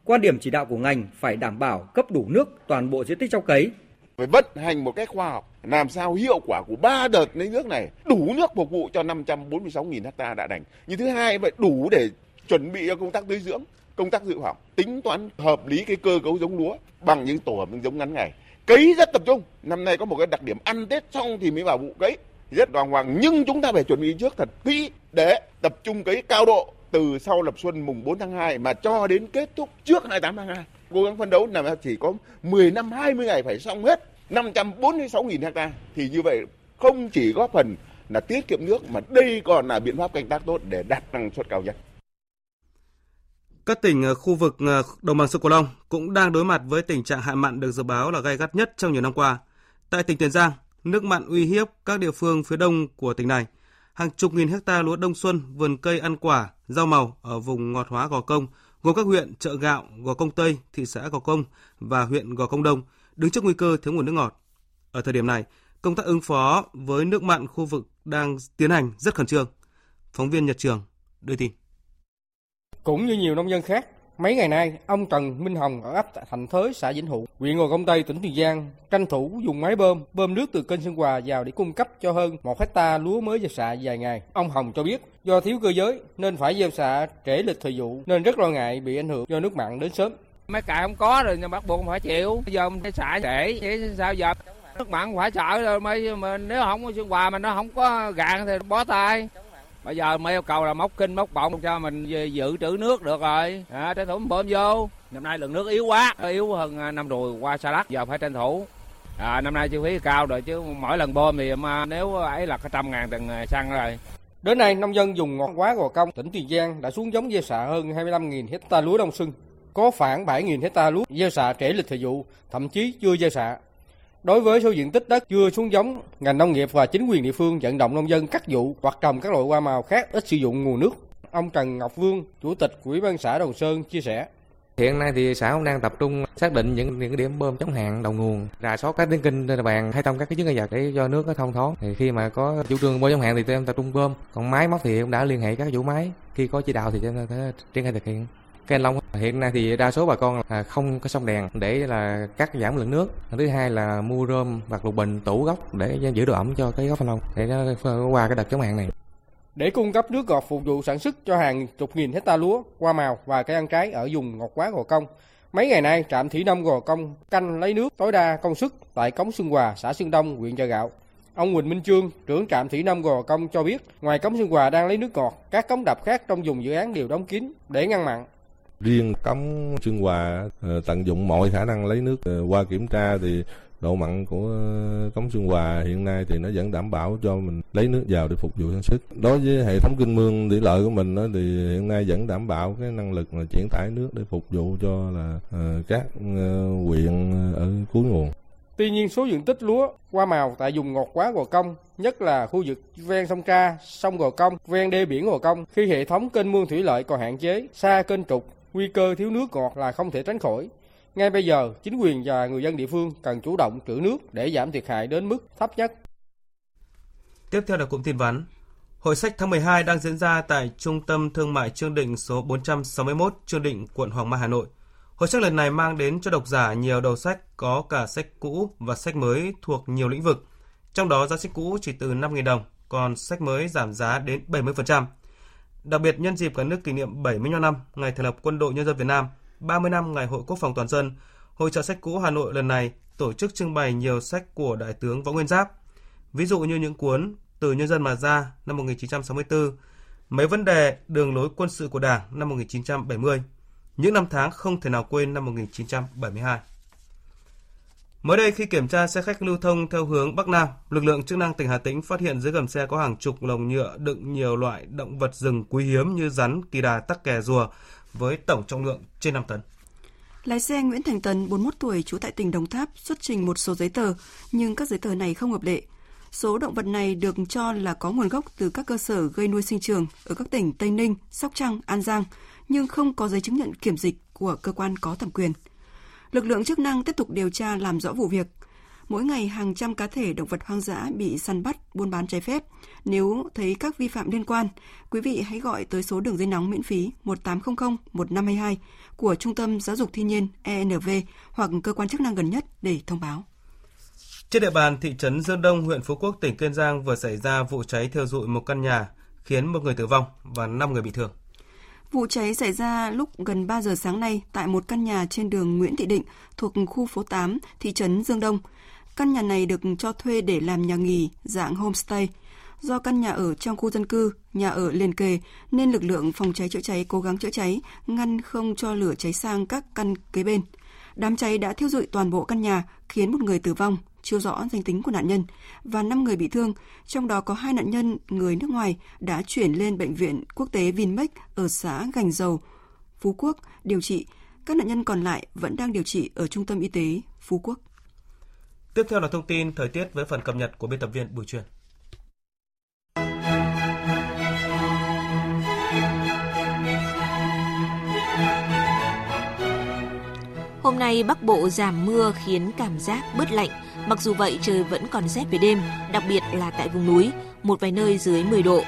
quan điểm chỉ đạo của ngành phải đảm bảo cấp đủ nước toàn bộ diện tích trong cấy. Phải vận hành một cách khoa học, làm sao hiệu quả của ba đợt lấy nước này đủ nước phục vụ cho 546.000 ha đã đành. Như thứ hai vậy đủ để chuẩn bị cho công tác tưới dưỡng, công tác dự phòng, tính toán hợp lý cái cơ cấu giống lúa bằng những tổ hợp giống ngắn ngày. Cấy rất tập trung. Năm nay có một cái đặc điểm ăn Tết xong thì mới vào vụ cấy rất đoàn hoàng nhưng chúng ta phải chuẩn bị trước thật kỹ để tập trung cấy cao độ từ sau lập xuân mùng 4 tháng 2 mà cho đến kết thúc trước 28 tháng 2. Cố gắng phấn đấu làm chỉ có 10 năm 20 ngày phải xong hết 546.000 ha thì như vậy không chỉ góp phần là tiết kiệm nước mà đây còn là biện pháp canh tác tốt để đạt năng suất cao nhất. Các tỉnh ờ, khu vực ờ, đồng bằng sông Cửu Long cũng đang đối mặt với tình trạng hạn mặn được dự báo là gay gắt nhất trong nhiều năm qua. Tại tỉnh Tiền Giang, nước mặn uy hiếp các địa phương phía đông của tỉnh này. Hàng chục nghìn hecta lúa đông xuân, vườn cây ăn quả, rau màu ở vùng ngọt hóa Gò Công, gồm các huyện Chợ Gạo, Gò Công Tây, thị xã Gò Công và huyện Gò Công Đông đứng trước nguy cơ thiếu nguồn nước ngọt. Ở thời điểm này, công tác ứng phó với nước mặn khu vực đang tiến hành rất khẩn trương. Phóng viên Nhật Trường đưa tin. Cũng như nhiều nông dân khác, mấy ngày nay, ông Trần Minh Hồng ở ấp Thạnh Thới, xã Vĩnh Hữu, huyện Gò Công Tây, tỉnh Tiền Giang, tranh thủ dùng máy bơm, bơm nước từ kênh Sơn Hòa vào để cung cấp cho hơn một hecta lúa mới gieo xạ vài ngày. Ông Hồng cho biết, do thiếu cơ giới nên phải gieo xạ trễ lịch thời vụ, nên rất lo ngại bị ảnh hưởng do nước mặn đến sớm. máy cài không có rồi nhưng bắt buộc phải chịu. Giờ mình phải xả trễ, vậy sao giờ? Nước mặn phải sợ rồi mới mà nếu không có Sơn Hòa mà nó không có gạn thì bó tay bây giờ mấy yêu cầu là móc kinh móc bọng cho mình dự trữ nước được rồi. À, tranh thủ bơm vô. Năm nay lượng nước yếu quá. Yếu hơn à, năm rồi qua sa lắc giờ phải tranh thủ. À, năm nay chi phí cao rồi chứ mỗi lần bơm thì mà nếu ấy là cả trăm ngàn từng à, xăng rồi. Đến nay, nông dân dùng ngọt quá Gò Công, tỉnh Tiền Giang đã xuống giống gieo xạ hơn 25.000 hecta lúa đông xuân. Có khoảng 7.000 hecta lúa gieo xạ trễ lịch thời vụ, thậm chí chưa gieo xạ. Đối với số diện tích đất chưa xuống giống, ngành nông nghiệp và chính quyền địa phương vận động nông dân cắt vụ hoặc trồng các loại hoa màu khác ít sử dụng nguồn nước. Ông Trần Ngọc Vương, chủ tịch Ủy ban xã Đồng Sơn chia sẻ. Hiện nay thì xã cũng đang tập trung xác định những những điểm bơm chống hạn đầu nguồn, rà soát các tuyến kinh trên địa bàn, hay thông các cái chứng ngại vật để cho nước nó thông thoáng. Thì khi mà có chủ trương bơm chống hạn thì tụi em tập trung bơm, còn máy móc thì cũng đã liên hệ các chủ máy. Khi có chỉ đạo thì tụi em sẽ triển khai thực hiện. Cây long hiện nay thì đa số bà con là không có sông đèn để là cắt giảm lượng nước. Thứ hai là mua rơm hoặc lục bình tủ gốc để giữ độ ẩm cho cái gốc thanh long để nó qua cái đợt chống hạn này. Để cung cấp nước ngọt phục vụ sản xuất cho hàng chục nghìn hecta lúa, hoa màu và cây ăn trái ở vùng ngọt quá Gò Công, mấy ngày nay trạm thủy nông Gò Công canh lấy nước tối đa công suất tại cống Xuân Hòa, xã Xuân Đông, huyện Chợ Gạo. Ông huỳnh Minh Trương, trưởng trạm thủy nông Gò Công cho biết, ngoài cống Xuân Hòa đang lấy nước ngọt, các cống đập khác trong vùng dự án đều đóng kín để ngăn mặn. Riêng cống Xuân Hòa ờ, tận dụng mọi khả năng lấy nước ờ, qua kiểm tra thì độ mặn của ờ, cống Xuân Hòa hiện nay thì nó vẫn đảm bảo cho mình lấy nước vào để phục vụ sản xuất. Đối với hệ thống kinh mương thủy lợi của mình đó, thì hiện nay vẫn đảm bảo cái năng lực là chuyển tải nước để phục vụ cho là các huyện ở cuối nguồn. Tuy nhiên số diện tích lúa, hoa màu tại vùng ngọt quá Gò Công, nhất là khu vực ven sông Tra, sông Gò Công, ven đê biển Gò Công, khi hệ thống kênh mương thủy lợi còn hạn chế, xa kênh trục, nguy cơ thiếu nước ngọt là không thể tránh khỏi. Ngay bây giờ, chính quyền và người dân địa phương cần chủ động trữ nước để giảm thiệt hại đến mức thấp nhất. Tiếp theo là cụm tin vắn. Hội sách tháng 12 đang diễn ra tại Trung tâm Thương mại Trương Định số 461 Trương Định, quận Hoàng Mai, Hà Nội. Hội sách lần này mang đến cho độc giả nhiều đầu sách có cả sách cũ và sách mới thuộc nhiều lĩnh vực. Trong đó giá sách cũ chỉ từ 5.000 đồng, còn sách mới giảm giá đến 70%. Đặc biệt nhân dịp cả nước kỷ niệm 75 năm ngày thành lập Quân đội Nhân dân Việt Nam, 30 năm ngày Hội Quốc phòng toàn dân, Hội trợ sách cũ Hà Nội lần này tổ chức trưng bày nhiều sách của Đại tướng Võ Nguyên Giáp. Ví dụ như những cuốn Từ Nhân dân mà ra năm 1964, Mấy vấn đề đường lối quân sự của Đảng năm 1970, Những năm tháng không thể nào quên năm 1972. Mới đây khi kiểm tra xe khách lưu thông theo hướng Bắc Nam, lực lượng chức năng tỉnh Hà Tĩnh phát hiện dưới gầm xe có hàng chục lồng nhựa đựng nhiều loại động vật rừng quý hiếm như rắn, kỳ đà, tắc kè rùa với tổng trọng lượng trên 5 tấn. Lái xe Nguyễn Thành Tấn, 41 tuổi, trú tại tỉnh Đồng Tháp, xuất trình một số giấy tờ, nhưng các giấy tờ này không hợp lệ. Số động vật này được cho là có nguồn gốc từ các cơ sở gây nuôi sinh trường ở các tỉnh Tây Ninh, Sóc Trăng, An Giang, nhưng không có giấy chứng nhận kiểm dịch của cơ quan có thẩm quyền. Lực lượng chức năng tiếp tục điều tra làm rõ vụ việc. Mỗi ngày hàng trăm cá thể động vật hoang dã bị săn bắt, buôn bán trái phép. Nếu thấy các vi phạm liên quan, quý vị hãy gọi tới số đường dây nóng miễn phí 1800 1522 của Trung tâm Giáo dục Thiên nhiên ENV hoặc cơ quan chức năng gần nhất để thông báo. Trên địa bàn thị trấn Dương Đông, huyện Phú Quốc, tỉnh Kiên Giang vừa xảy ra vụ cháy thiêu dụi một căn nhà, khiến một người tử vong và 5 người bị thương. Vụ cháy xảy ra lúc gần 3 giờ sáng nay tại một căn nhà trên đường Nguyễn Thị Định thuộc khu phố 8, thị trấn Dương Đông. Căn nhà này được cho thuê để làm nhà nghỉ dạng homestay. Do căn nhà ở trong khu dân cư, nhà ở liền kề nên lực lượng phòng cháy chữa cháy cố gắng chữa cháy, ngăn không cho lửa cháy sang các căn kế bên. Đám cháy đã thiêu dụi toàn bộ căn nhà, khiến một người tử vong, chưa rõ danh tính của nạn nhân, và 5 người bị thương, trong đó có hai nạn nhân người nước ngoài đã chuyển lên bệnh viện quốc tế Vinmec ở xã Gành Dầu, Phú Quốc điều trị. Các nạn nhân còn lại vẫn đang điều trị ở Trung tâm Y tế Phú Quốc. Tiếp theo là thông tin thời tiết với phần cập nhật của biên tập viên Bùi Truyền. Hôm nay Bắc Bộ giảm mưa khiến cảm giác bớt lạnh. Mặc dù vậy trời vẫn còn rét về đêm, đặc biệt là tại vùng núi, một vài nơi dưới 10 độ.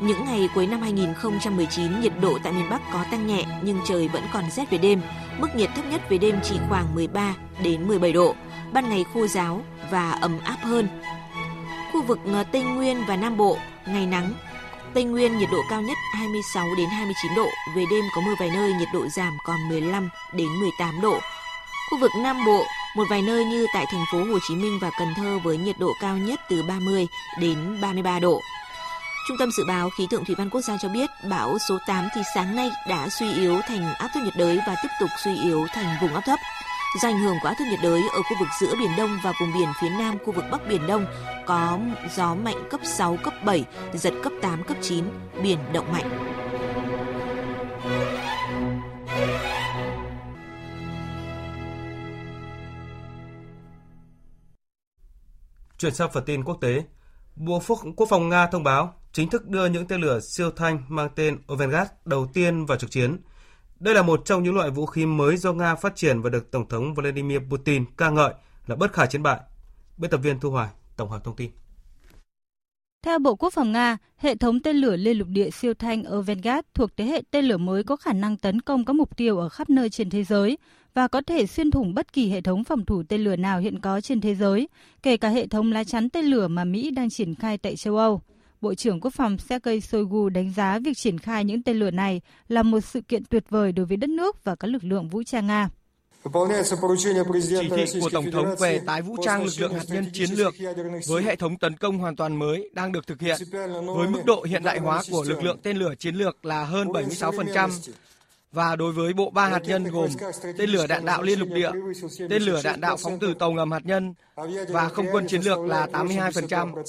Những ngày cuối năm 2019, nhiệt độ tại miền Bắc có tăng nhẹ nhưng trời vẫn còn rét về đêm. Mức nhiệt thấp nhất về đêm chỉ khoảng 13 đến 17 độ, ban ngày khô giáo và ấm áp hơn. Khu vực ờ, Tây Nguyên và Nam Bộ, ngày nắng, Tây Nguyên nhiệt độ cao nhất 26 đến 29 độ, về đêm có mưa vài nơi nhiệt độ giảm còn 15 đến 18 độ. Khu vực Nam Bộ, một vài nơi như tại thành phố Hồ Chí Minh và Cần Thơ với nhiệt độ cao nhất từ 30 đến 33 độ. Trung tâm Dự báo Khí tượng Thủy văn Quốc gia cho biết bão số 8 thì sáng nay đã suy yếu thành áp thấp nhiệt đới và tiếp tục suy yếu thành vùng áp thấp. Do ảnh hưởng của áp thấp nhiệt đới ở khu vực giữa Biển Đông và vùng biển phía Nam khu vực Bắc Biển Đông có gió mạnh cấp 6, cấp 7, giật cấp 8, cấp 9, biển động mạnh. Chuyển sang phần tin quốc tế, Bộ Quốc phòng Nga thông báo chính thức đưa những tên lửa siêu thanh mang tên Ovengard đầu tiên vào trực chiến. Đây là một trong những loại vũ khí mới do Nga phát triển và được Tổng thống Vladimir Putin ca ngợi là bất khả chiến bại. Biên tập viên Thu Hoài tổng hợp thông tin. Theo Bộ Quốc phòng Nga, hệ thống tên lửa liên lục địa siêu thanh Avangard thuộc thế hệ tên lửa mới có khả năng tấn công các mục tiêu ở khắp nơi trên thế giới và có thể xuyên thủng bất kỳ hệ thống phòng thủ tên lửa nào hiện có trên thế giới, kể cả hệ thống lá chắn tên lửa mà Mỹ đang triển khai tại châu Âu. Bộ trưởng Quốc phòng Sergei Shoigu đánh giá việc triển khai những tên lửa này là một sự kiện tuyệt vời đối với đất nước và các lực lượng vũ trang Nga. Chỉ thị của Tổng thống về tái vũ trang lực lượng hạt nhân chiến lược với hệ thống tấn công hoàn toàn mới đang được thực hiện, với mức độ hiện đại hóa của lực lượng tên lửa chiến lược là hơn 76%, và đối với bộ ba hạt nhân gồm tên lửa đạn đạo liên lục địa, tên lửa đạn đạo phóng từ tàu ngầm hạt nhân và không quân chiến lược là 82%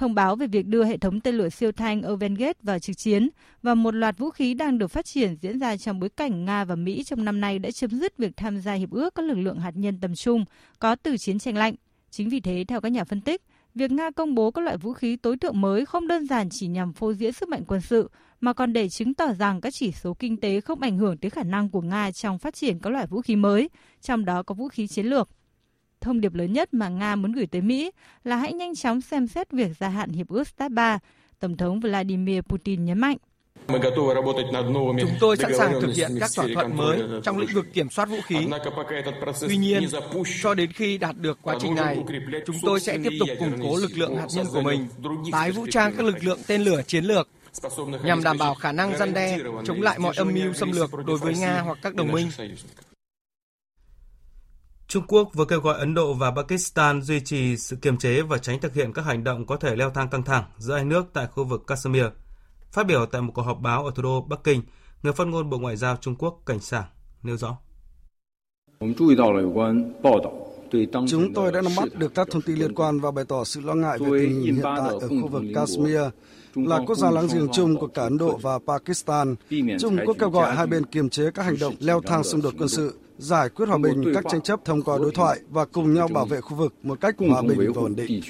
thông báo về việc đưa hệ thống tên lửa siêu thanh Avengate vào trực chiến và một loạt vũ khí đang được phát triển diễn ra trong bối cảnh Nga và Mỹ trong năm nay đã chấm dứt việc tham gia hiệp ước các lực lượng hạt nhân tầm trung có từ chiến tranh lạnh. Chính vì thế, theo các nhà phân tích, việc Nga công bố các loại vũ khí tối thượng mới không đơn giản chỉ nhằm phô diễn sức mạnh quân sự, mà còn để chứng tỏ rằng các chỉ số kinh tế không ảnh hưởng tới khả năng của Nga trong phát triển các loại vũ khí mới, trong đó có vũ khí chiến lược. Thông điệp lớn nhất mà Nga muốn gửi tới Mỹ là hãy nhanh chóng xem xét việc gia hạn hiệp ước START 3, Tổng thống Vladimir Putin nhấn mạnh. Chúng tôi sẵn sàng thực hiện các thỏa thuận mới trong lĩnh vực kiểm soát vũ khí. Tuy nhiên, cho đến khi đạt được quá trình này, chúng tôi sẽ tiếp tục củng cố lực lượng hạt nhân của mình, tái vũ trang các lực lượng tên lửa chiến lược, nhằm đảm bảo khả năng răn đe, chống lại mọi âm mưu xâm lược đối với Nga hoặc các đồng minh. Trung Quốc vừa kêu gọi Ấn Độ và Pakistan duy trì sự kiềm chế và tránh thực hiện các hành động có thể leo thang căng thẳng giữa hai nước tại khu vực Kashmir. Phát biểu tại một cuộc họp báo ở thủ đô Bắc Kinh, người phát ngôn Bộ Ngoại giao Trung Quốc Cảnh Sảng nêu rõ. Chúng tôi đã nắm bắt được các thông tin liên quan và bày tỏ sự lo ngại về tình hình hiện tại ở khu vực Kashmir, là quốc gia láng giềng chung của cả Ấn Độ và Pakistan. Trung Quốc kêu gọi hai bên kiềm chế các hành động leo thang xung đột quân sự, giải quyết hòa bình các tranh chấp thông qua đối thoại và cùng nhau bảo vệ khu vực một cách hòa bình và ổn định.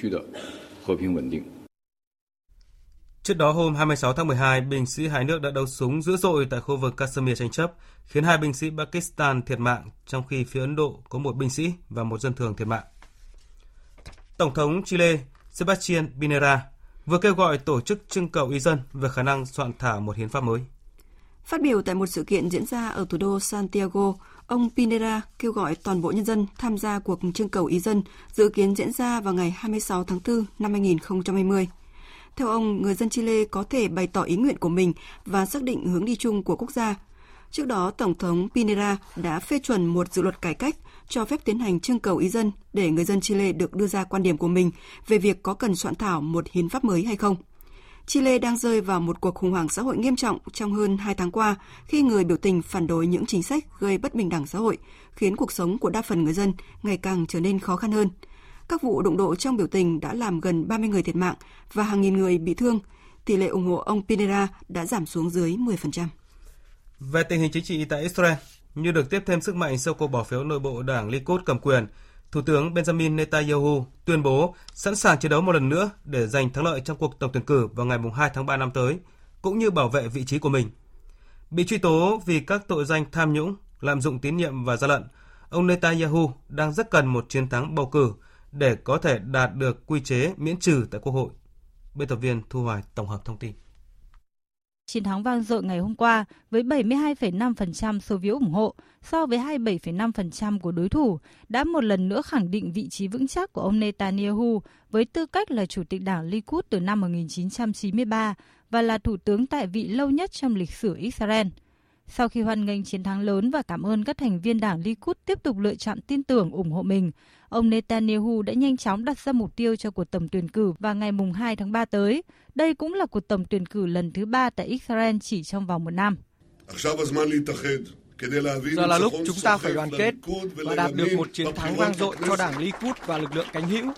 Trước đó hôm 26 tháng 12, binh sĩ hai nước đã đấu súng dữ dội tại khu vực Kashmir tranh chấp, khiến hai binh sĩ Pakistan thiệt mạng, trong khi phía Ấn Độ có một binh sĩ và một dân thường thiệt mạng. Tổng thống Chile Sebastián Pinera vừa kêu gọi tổ chức trưng cầu ý dân về khả năng soạn thảo một hiến pháp mới. Phát biểu tại một sự kiện diễn ra ở thủ đô Santiago, ông Pinera kêu gọi toàn bộ nhân dân tham gia cuộc trưng cầu ý dân dự kiến diễn ra vào ngày 26 tháng 4 năm 2020. Theo ông, người dân Chile có thể bày tỏ ý nguyện của mình và xác định hướng đi chung của quốc gia. Trước đó, Tổng thống Pinera đã phê chuẩn một dự luật cải cách cho phép tiến hành trưng cầu ý dân để người dân Chile được đưa ra quan điểm của mình về việc có cần soạn thảo một hiến pháp mới hay không. Chile đang rơi vào một cuộc khủng hoảng xã hội nghiêm trọng trong hơn 2 tháng qua khi người biểu tình phản đối những chính sách gây bất bình đẳng xã hội, khiến cuộc sống của đa phần người dân ngày càng trở nên khó khăn hơn. Các vụ đụng độ trong biểu tình đã làm gần 30 người thiệt mạng và hàng nghìn người bị thương. Tỷ lệ ủng hộ ông Pinera đã giảm xuống dưới 10%. Về tình hình chính trị tại Israel, như được tiếp thêm sức mạnh sau cuộc bỏ phiếu nội bộ đảng Likud cầm quyền, Thủ tướng Benjamin Netanyahu tuyên bố sẵn sàng chiến đấu một lần nữa để giành thắng lợi trong cuộc tổng tuyển cử vào ngày 2 tháng 3 năm tới, cũng như bảo vệ vị trí của mình. Bị truy tố vì các tội danh tham nhũng, lạm dụng tín nhiệm và gian lận, ông Netanyahu đang rất cần một chiến thắng bầu cử để có thể đạt được quy chế miễn trừ tại Quốc hội. Biên tập viên Thu Hoài tổng hợp thông tin chiến thắng vang dội ngày hôm qua với 72,5% số phiếu ủng hộ so với 27,5% của đối thủ đã một lần nữa khẳng định vị trí vững chắc của ông Netanyahu với tư cách là chủ tịch đảng Likud từ năm 1993 và là thủ tướng tại vị lâu nhất trong lịch sử Israel. Sau khi hoan nghênh chiến thắng lớn và cảm ơn các thành viên đảng Likud tiếp tục lựa chọn tin tưởng ủng hộ mình, ông Netanyahu đã nhanh chóng đặt ra mục tiêu cho cuộc tổng tuyển cử vào ngày 2 tháng 3 tới. Đây cũng là cuộc tổng tuyển cử lần thứ ba tại Israel chỉ trong vòng một năm. Giờ là lúc chúng ta phải đoàn kết và đạt được một chiến thắng vang dội cho đảng Likud và lực lượng cánh hữu.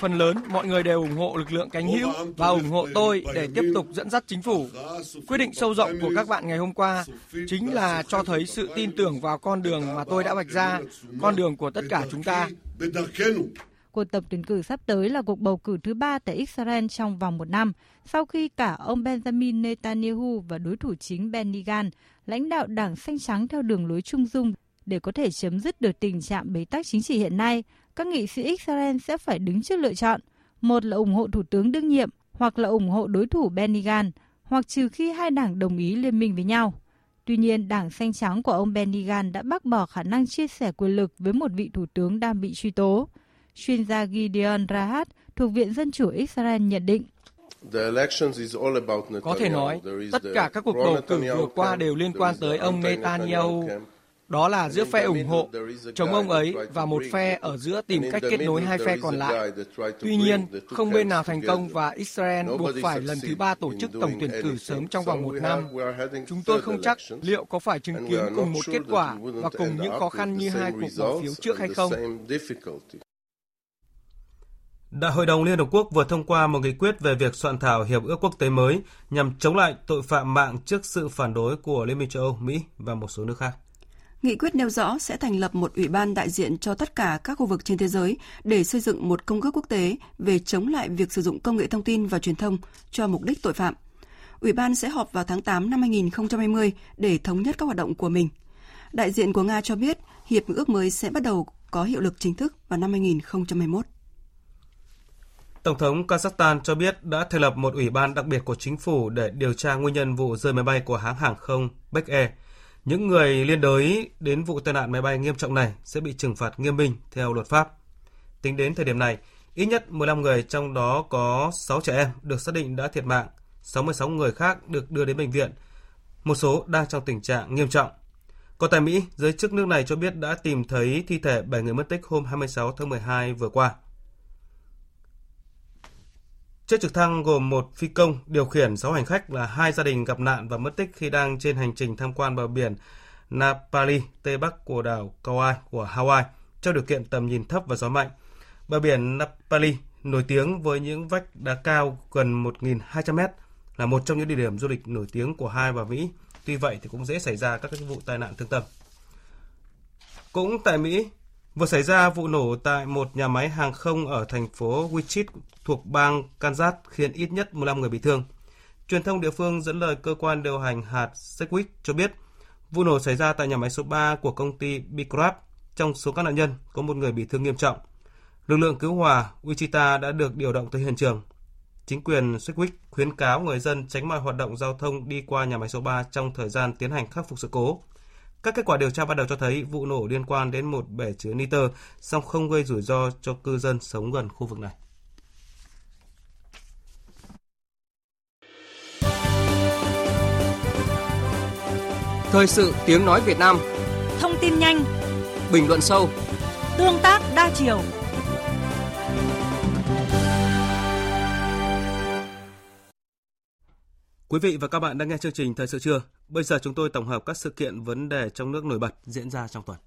Phần lớn mọi người đều ủng hộ lực lượng cánh hữu và ủng hộ tôi để tiếp tục dẫn dắt chính phủ. Quyết định sâu rộng của các bạn ngày hôm qua chính là cho thấy sự tin tưởng vào con đường mà tôi đã vạch ra, con đường của tất cả chúng ta. Cuộc tập tuyển cử sắp tới là cuộc bầu cử thứ ba tại Israel trong vòng một năm, sau khi cả ông Benjamin Netanyahu và đối thủ chính Benny Gantz, lãnh đạo đảng xanh trắng theo đường lối trung dung để có thể chấm dứt được tình trạng bế tắc chính trị hiện nay, các nghị sĩ Israel sẽ phải đứng trước lựa chọn, một là ủng hộ thủ tướng đương nhiệm hoặc là ủng hộ đối thủ Benny Gantz, hoặc trừ khi hai đảng đồng ý liên minh với nhau. Tuy nhiên, đảng xanh trắng của ông Benny Gantz đã bác bỏ khả năng chia sẻ quyền lực với một vị thủ tướng đang bị truy tố. Chuyên gia Gideon Rahat thuộc Viện Dân chủ Israel nhận định. Có thể nói, tất cả các cuộc bầu cử vừa qua đều liên quan tới ông Netanyahu đó là giữa phe ủng hộ, chống ông ấy và một phe ở giữa tìm cách kết nối hai phe còn lại. Tuy nhiên, không bên nào thành công và Israel buộc phải lần thứ ba tổ chức tổng tuyển cử sớm trong vòng một năm. Chúng tôi không chắc liệu có phải chứng kiến cùng một kết quả và cùng những khó khăn như hai cuộc bỏ phiếu trước hay không. Đại hội đồng Liên Hợp Quốc vừa thông qua một nghị quyết về việc soạn thảo hiệp ước quốc tế mới nhằm chống lại tội phạm mạng trước sự phản đối của Liên minh châu Âu, Mỹ và một số nước khác. Nghị quyết nêu rõ sẽ thành lập một ủy ban đại diện cho tất cả các khu vực trên thế giới để xây dựng một công ước quốc tế về chống lại việc sử dụng công nghệ thông tin và truyền thông cho mục đích tội phạm. Ủy ban sẽ họp vào tháng 8 năm 2020 để thống nhất các hoạt động của mình. Đại diện của Nga cho biết hiệp ước mới sẽ bắt đầu có hiệu lực chính thức vào năm 2021. Tổng thống Kazakhstan cho biết đã thành lập một ủy ban đặc biệt của chính phủ để điều tra nguyên nhân vụ rơi máy bay của hãng hàng không Beck Air những người liên đới đến vụ tai nạn máy bay nghiêm trọng này sẽ bị trừng phạt nghiêm minh theo luật pháp. Tính đến thời điểm này, ít nhất 15 người trong đó có 6 trẻ em được xác định đã thiệt mạng, 66 người khác được đưa đến bệnh viện, một số đang trong tình trạng nghiêm trọng. Còn tại Mỹ, giới chức nước này cho biết đã tìm thấy thi thể 7 người mất tích hôm 26 tháng 12 vừa qua. Chiếc trực thăng gồm một phi công điều khiển 6 hành khách là hai gia đình gặp nạn và mất tích khi đang trên hành trình tham quan bờ biển Napali, tây bắc của đảo Kauai của Hawaii, trong điều kiện tầm nhìn thấp và gió mạnh. Bờ biển Napali nổi tiếng với những vách đá cao gần 1.200 mét, là một trong những địa điểm du lịch nổi tiếng của hai và Mỹ. Tuy vậy thì cũng dễ xảy ra các vụ tai nạn thương tâm. Cũng tại Mỹ, vừa xảy ra vụ nổ tại một nhà máy hàng không ở thành phố Wichita thuộc bang Kansas khiến ít nhất 15 người bị thương. Truyền thông địa phương dẫn lời cơ quan điều hành hạt Sedgwick cho biết, vụ nổ xảy ra tại nhà máy số 3 của công ty Bicrap. Trong số các nạn nhân, có một người bị thương nghiêm trọng. Lực lượng cứu hỏa Wichita đã được điều động tới hiện trường. Chính quyền Sedgwick khuyến cáo người dân tránh mọi hoạt động giao thông đi qua nhà máy số 3 trong thời gian tiến hành khắc phục sự cố. Các kết quả điều tra ban đầu cho thấy vụ nổ liên quan đến một bể chứa nitơ, song không gây rủi ro cho cư dân sống gần khu vực này. Thời sự tiếng nói Việt Nam. Thông tin nhanh. Bình luận sâu. Tương tác đa chiều Quý vị và các bạn đang nghe chương trình Thời sự trưa. Bây giờ chúng tôi tổng hợp các sự kiện vấn đề trong nước nổi bật diễn ra trong tuần.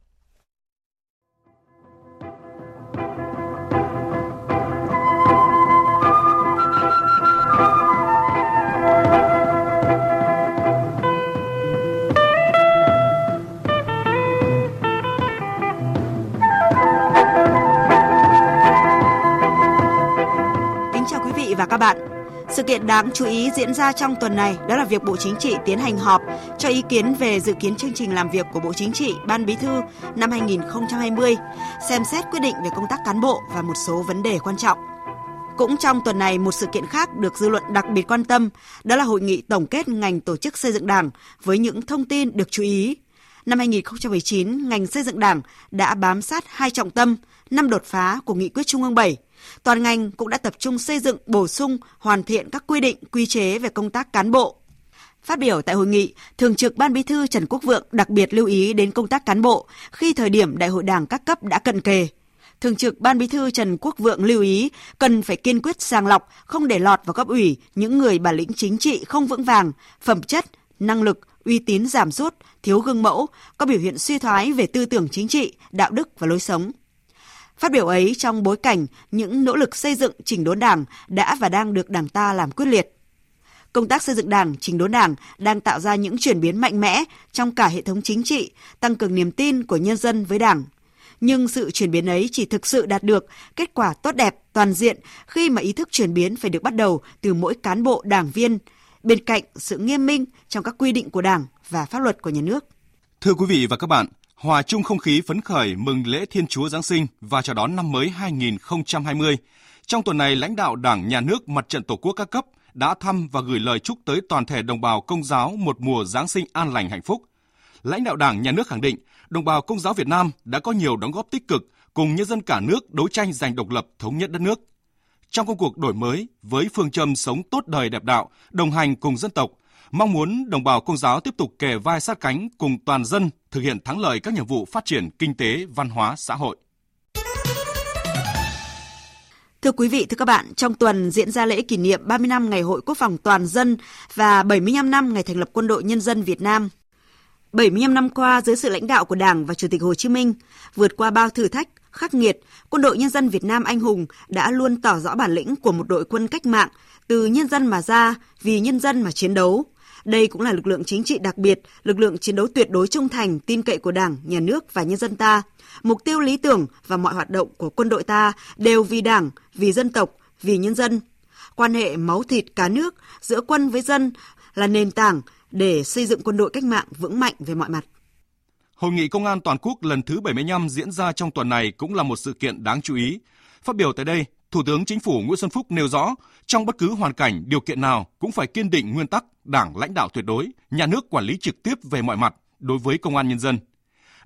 Xin chào quý vị và các bạn sự kiện đáng chú ý diễn ra trong tuần này đó là việc Bộ Chính trị tiến hành họp cho ý kiến về dự kiến chương trình làm việc của Bộ Chính trị, Ban Bí thư năm 2020, xem xét quyết định về công tác cán bộ và một số vấn đề quan trọng. Cũng trong tuần này, một sự kiện khác được dư luận đặc biệt quan tâm, đó là hội nghị tổng kết ngành tổ chức xây dựng Đảng với những thông tin được chú ý. Năm 2019, ngành xây dựng Đảng đã bám sát hai trọng tâm, năm đột phá của Nghị quyết Trung ương 7. Toàn ngành cũng đã tập trung xây dựng, bổ sung, hoàn thiện các quy định, quy chế về công tác cán bộ. Phát biểu tại hội nghị, Thường trực Ban Bí thư Trần Quốc Vượng đặc biệt lưu ý đến công tác cán bộ khi thời điểm Đại hội Đảng các cấp đã cận kề – Thường trực Ban Bí thư Trần Quốc Vượng lưu ý cần phải kiên quyết sàng lọc, không để lọt vào cấp ủy những người bản lĩnh chính trị không vững vàng, phẩm chất, năng lực, uy tín giảm sút, thiếu gương mẫu, có biểu hiện suy thoái về tư tưởng chính trị, đạo đức và lối sống. Phát biểu ấy trong bối cảnh những nỗ lực xây dựng chỉnh đốn Đảng đã và đang được Đảng ta làm quyết liệt. Công tác xây dựng Đảng, chỉnh đốn Đảng đang tạo ra những chuyển biến mạnh mẽ trong cả hệ thống chính trị, tăng cường niềm tin của nhân dân với Đảng, nhưng sự chuyển biến ấy chỉ thực sự đạt được kết quả tốt đẹp, toàn diện khi mà ý thức chuyển biến phải được bắt đầu từ mỗi cán bộ đảng viên, bên cạnh sự nghiêm minh trong các quy định của Đảng và pháp luật của nhà nước. Thưa quý vị và các bạn, hòa chung không khí phấn khởi mừng lễ Thiên Chúa Giáng sinh và chào đón năm mới 2020. Trong tuần này, lãnh đạo Đảng, Nhà nước, Mặt trận Tổ quốc các cấp đã thăm và gửi lời chúc tới toàn thể đồng bào công giáo một mùa Giáng sinh an lành hạnh phúc. Lãnh đạo Đảng, Nhà nước khẳng định đồng bào công giáo Việt Nam đã có nhiều đóng góp tích cực cùng nhân dân cả nước đấu tranh giành độc lập thống nhất đất nước. Trong công cuộc đổi mới với phương châm sống tốt đời đẹp đạo, đồng hành cùng dân tộc, mong muốn đồng bào công giáo tiếp tục kề vai sát cánh cùng toàn dân thực hiện thắng lợi các nhiệm vụ phát triển kinh tế, văn hóa, xã hội. Thưa quý vị, thưa các bạn, trong tuần diễn ra lễ kỷ niệm 30 năm Ngày Hội Quốc phòng Toàn dân và 75 năm ngày thành lập Quân đội Nhân dân Việt Nam – 75 năm qua dưới sự lãnh đạo của Đảng và Chủ tịch Hồ Chí Minh, vượt qua bao thử thách, khắc nghiệt, Quân đội Nhân dân Việt Nam anh hùng đã luôn tỏ rõ bản lĩnh của một đội quân cách mạng, từ nhân dân mà ra, vì nhân dân mà chiến đấu. Đây cũng là lực lượng chính trị đặc biệt, lực lượng chiến đấu tuyệt đối trung thành, tin cậy của Đảng, Nhà nước và nhân dân ta. Mục tiêu lý tưởng và mọi hoạt động của quân đội ta đều vì Đảng, vì dân tộc, vì nhân dân. Quan hệ máu thịt cá nước giữa quân với dân là nền tảng để xây dựng quân đội cách mạng vững mạnh về mọi mặt. Hội nghị Công an Toàn quốc lần thứ 75 diễn ra trong tuần này cũng là một sự kiện đáng chú ý. Phát biểu tại đây, Thủ tướng Chính phủ Nguyễn Xuân Phúc nêu rõ, trong bất cứ hoàn cảnh, điều kiện nào cũng phải kiên định nguyên tắc Đảng lãnh đạo tuyệt đối, nhà nước quản lý trực tiếp về mọi mặt đối với công an nhân dân.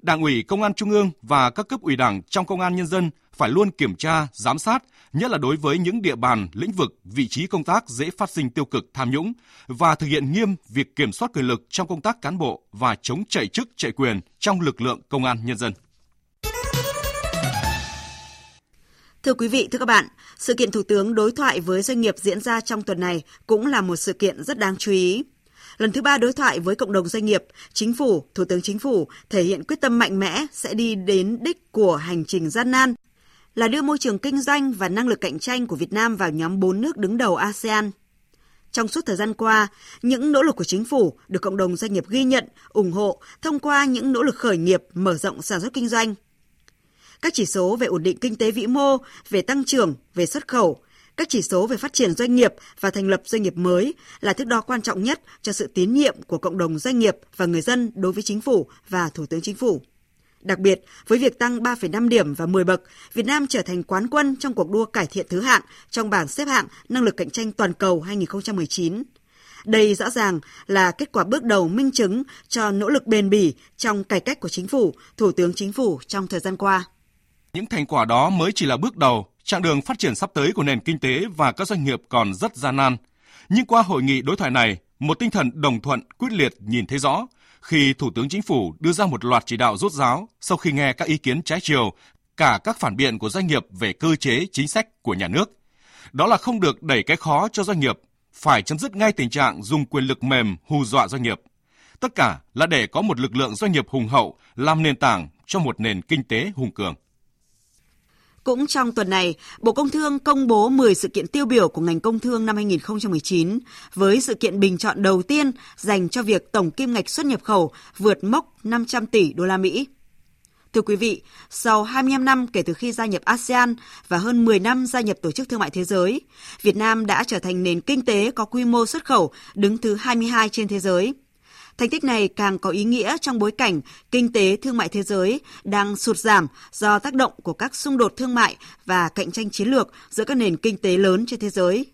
Đảng ủy Công an Trung ương và các cấp ủy Đảng trong Công an nhân dân phải luôn kiểm tra, giám sát, nhất là đối với những địa bàn, lĩnh vực, vị trí công tác dễ phát sinh tiêu cực tham nhũng và thực hiện nghiêm việc kiểm soát quyền lực trong công tác cán bộ và chống chạy chức chạy quyền trong lực lượng công an nhân dân. Thưa quý vị, thưa các bạn, sự kiện Thủ tướng đối thoại với doanh nghiệp diễn ra trong tuần này cũng là một sự kiện rất đáng chú ý. Lần thứ ba đối thoại với cộng đồng doanh nghiệp, chính phủ, thủ tướng chính phủ thể hiện quyết tâm mạnh mẽ sẽ đi đến đích của hành trình gian nan là đưa môi trường kinh doanh và năng lực cạnh tranh của Việt Nam vào nhóm 4 nước đứng đầu ASEAN. Trong suốt thời gian qua, những nỗ lực của chính phủ được cộng đồng doanh nghiệp ghi nhận, ủng hộ thông qua những nỗ lực khởi nghiệp, mở rộng sản xuất kinh doanh. Các chỉ số về ổn định kinh tế vĩ mô, về tăng trưởng, về xuất khẩu, các chỉ số về phát triển doanh nghiệp và thành lập doanh nghiệp mới là thước đo quan trọng nhất cho sự tín nhiệm của cộng đồng doanh nghiệp và người dân đối với chính phủ và Thủ tướng Chính phủ. Đặc biệt, với việc tăng 3,5 điểm và 10 bậc, Việt Nam trở thành quán quân trong cuộc đua cải thiện thứ hạng trong bảng xếp hạng năng lực cạnh tranh toàn cầu 2019. Đây rõ ràng là kết quả bước đầu minh chứng cho nỗ lực bền bỉ trong cải cách của chính phủ, Thủ tướng Chính phủ trong thời gian qua. Những thành quả đó mới chỉ là bước đầu, chặng đường phát triển sắp tới của nền kinh tế và các doanh nghiệp còn rất gian nan. Nhưng qua hội nghị đối thoại này, một tinh thần đồng thuận quyết liệt nhìn thấy rõ khi Thủ tướng Chính phủ đưa ra một loạt chỉ đạo rút ráo sau khi nghe các ý kiến trái chiều, cả các phản biện của doanh nghiệp về cơ chế chính sách của nhà nước. Đó là không được đẩy cái khó cho doanh nghiệp, phải chấm dứt ngay tình trạng dùng quyền lực mềm hù dọa doanh nghiệp. Tất cả là để có một lực lượng doanh nghiệp hùng hậu làm nền tảng cho một nền kinh tế hùng cường. Cũng trong tuần này, Bộ Công Thương công bố 10 sự kiện tiêu biểu của ngành công thương năm 2019 với sự kiện bình chọn đầu tiên dành cho việc tổng kim ngạch xuất nhập khẩu vượt mốc 500 tỷ đô la Mỹ. Thưa quý vị, sau 25 năm kể từ khi gia nhập ASEAN và hơn 10 năm gia nhập Tổ chức Thương mại Thế giới, Việt Nam đã trở thành nền kinh tế có quy mô xuất khẩu đứng thứ 22 trên thế giới. Thành tích này càng có ý nghĩa trong bối cảnh kinh tế thương mại thế giới đang sụt giảm do tác động của các xung đột thương mại và cạnh tranh chiến lược giữa các nền kinh tế lớn trên thế giới.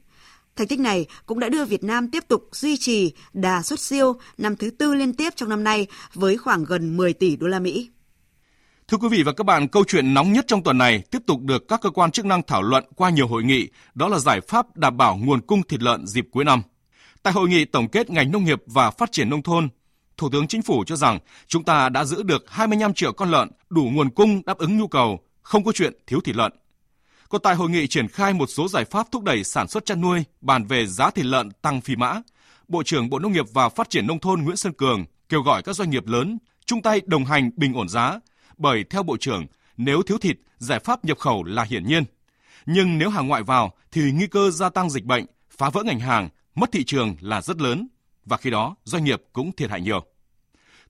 Thành tích này cũng đã đưa Việt Nam tiếp tục duy trì đà xuất siêu năm thứ tư liên tiếp trong năm nay với khoảng gần 10 tỷ đô la Mỹ. Thưa quý vị và các bạn, câu chuyện nóng nhất trong tuần này tiếp tục được các cơ quan chức năng thảo luận qua nhiều hội nghị, đó là giải pháp đảm bảo nguồn cung thịt lợn dịp cuối năm. Tại hội nghị tổng kết ngành nông nghiệp và phát triển nông thôn, Thủ tướng Chính phủ cho rằng chúng ta đã giữ được 25 triệu con lợn đủ nguồn cung đáp ứng nhu cầu, không có chuyện thiếu thịt lợn. Còn tại hội nghị triển khai một số giải pháp thúc đẩy sản xuất chăn nuôi, bàn về giá thịt lợn tăng phi mã, Bộ trưởng Bộ Nông nghiệp và Phát triển Nông thôn Nguyễn Xuân Cường kêu gọi các doanh nghiệp lớn chung tay đồng hành bình ổn giá, bởi theo Bộ trưởng, nếu thiếu thịt, giải pháp nhập khẩu là hiển nhiên. Nhưng nếu hàng ngoại vào thì nguy cơ gia tăng dịch bệnh, phá vỡ ngành hàng, mất thị trường là rất lớn và khi đó doanh nghiệp cũng thiệt hại nhiều.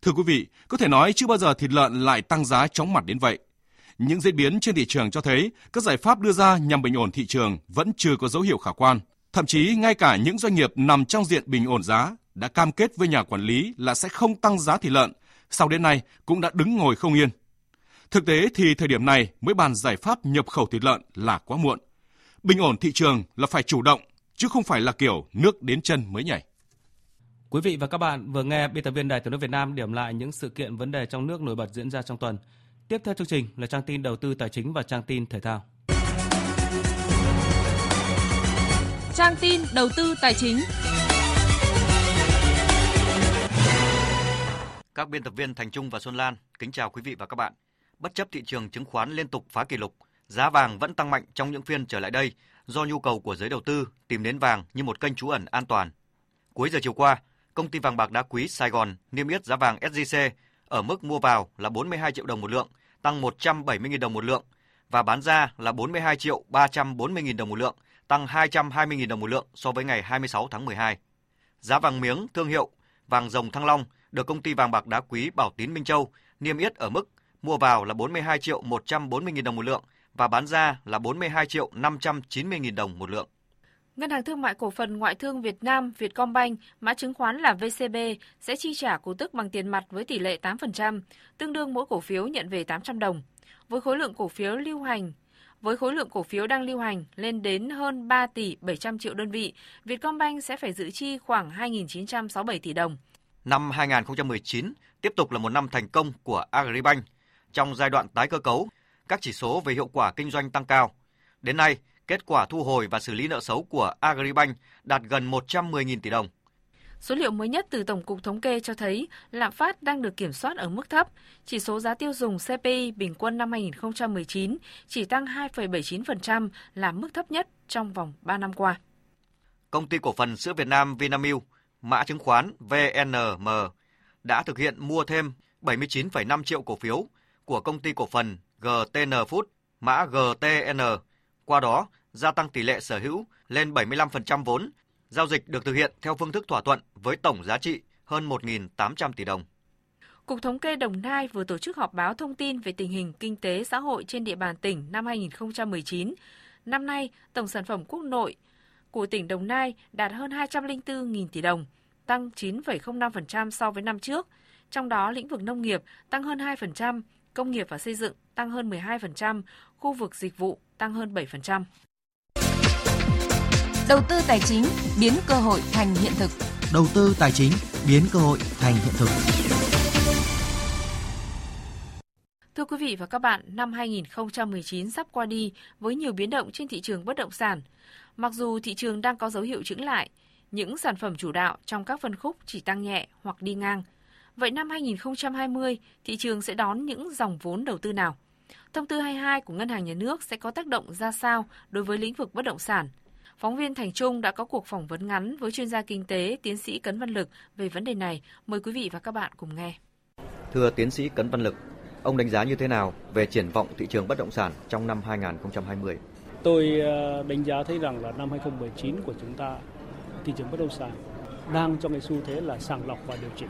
Thưa quý vị, có thể nói chưa bao giờ thịt lợn lại tăng giá chóng mặt đến vậy. Những diễn biến trên thị trường cho thấy các giải pháp đưa ra nhằm bình ổn thị trường vẫn chưa có dấu hiệu khả quan. Thậm chí ngay cả những doanh nghiệp nằm trong diện bình ổn giá đã cam kết với nhà quản lý là sẽ không tăng giá thịt lợn, sau đến nay cũng đã đứng ngồi không yên. Thực tế thì thời điểm này mới bàn giải pháp nhập khẩu thịt lợn là quá muộn. Bình ổn thị trường là phải chủ động, chứ không phải là kiểu nước đến chân mới nhảy. Quý vị và các bạn vừa nghe biên tập viên Đài Tiếng nói Việt Nam điểm lại những sự kiện vấn đề trong nước nổi bật diễn ra trong tuần. Tiếp theo chương trình là trang tin đầu tư tài chính và trang tin thể thao. Trang tin đầu tư tài chính. Các biên tập viên Thành Trung và Xuân Lan kính chào quý vị và các bạn. Bất chấp thị trường chứng khoán liên tục phá kỷ lục, giá vàng vẫn tăng mạnh trong những phiên trở lại đây do nhu cầu của giới đầu tư tìm đến vàng như một kênh trú ẩn an toàn. Cuối giờ chiều qua, công ty vàng bạc đá quý Sài Gòn niêm yết giá vàng SJC ở mức mua vào là 42 triệu đồng một lượng, tăng 170.000 đồng một lượng và bán ra là 42 triệu 340.000 đồng một lượng, tăng 220.000 đồng một lượng so với ngày 26 tháng 12. Giá vàng miếng thương hiệu vàng rồng Thăng Long được công ty vàng bạc đá quý Bảo Tín Minh Châu niêm yết ở mức mua vào là 42 triệu 140.000 đồng một lượng và bán ra là 42 triệu 590.000 đồng một lượng. Ngân hàng Thương mại Cổ phần Ngoại thương Việt Nam Vietcombank, mã chứng khoán là VCB, sẽ chi trả cổ tức bằng tiền mặt với tỷ lệ 8%, tương đương mỗi cổ phiếu nhận về 800 đồng. Với khối lượng cổ phiếu lưu hành với khối lượng cổ phiếu đang lưu hành lên đến hơn 3 tỷ 700 triệu đơn vị, Vietcombank sẽ phải dự chi khoảng 2.967 tỷ đồng. Năm 2019 tiếp tục là một năm thành công của Agribank. Trong giai đoạn tái cơ cấu, các chỉ số về hiệu quả kinh doanh tăng cao. Đến nay, kết quả thu hồi và xử lý nợ xấu của Agribank đạt gần 110.000 tỷ đồng. Số liệu mới nhất từ Tổng cục Thống kê cho thấy lạm phát đang được kiểm soát ở mức thấp. Chỉ số giá tiêu dùng CPI bình quân năm 2019 chỉ tăng 2,79% là mức thấp nhất trong vòng 3 năm qua. Công ty cổ phần sữa Việt Nam Vinamilk, mã chứng khoán VNM, đã thực hiện mua thêm 79,5 triệu cổ phiếu của công ty cổ phần GTN Food, mã GTN. Qua đó, gia tăng tỷ lệ sở hữu lên 75% vốn. Giao dịch được thực hiện theo phương thức thỏa thuận với tổng giá trị hơn 1.800 tỷ đồng. Cục Thống kê Đồng Nai vừa tổ chức họp báo thông tin về tình hình kinh tế xã hội trên địa bàn tỉnh năm 2019. Năm nay, tổng sản phẩm quốc nội của tỉnh Đồng Nai đạt hơn 204.000 tỷ đồng, tăng 9,05% so với năm trước. Trong đó, lĩnh vực nông nghiệp tăng hơn 2%, công nghiệp và xây dựng tăng hơn 12%, khu vực dịch vụ tăng hơn 7%. Đầu tư tài chính biến cơ hội thành hiện thực. Đầu tư tài chính biến cơ hội thành hiện thực. Thưa quý vị và các bạn, năm 2019 sắp qua đi với nhiều biến động trên thị trường bất động sản. Mặc dù thị trường đang có dấu hiệu chững lại, những sản phẩm chủ đạo trong các phân khúc chỉ tăng nhẹ hoặc đi ngang. Vậy năm 2020, thị trường sẽ đón những dòng vốn đầu tư nào? Thông tư 22 của Ngân hàng Nhà nước sẽ có tác động ra sao đối với lĩnh vực bất động sản? Phóng viên Thành Trung đã có cuộc phỏng vấn ngắn với chuyên gia kinh tế tiến sĩ Cấn Văn Lực về vấn đề này. Mời quý vị và các bạn cùng nghe. Thưa tiến sĩ Cấn Văn Lực, ông đánh giá như thế nào về triển vọng thị trường bất động sản trong năm 2020? Tôi ờ, đánh giá thấy rằng là năm 2019 của chúng ta thị trường bất động sản đang trong cái xu thế là sàng lọc và điều chỉnh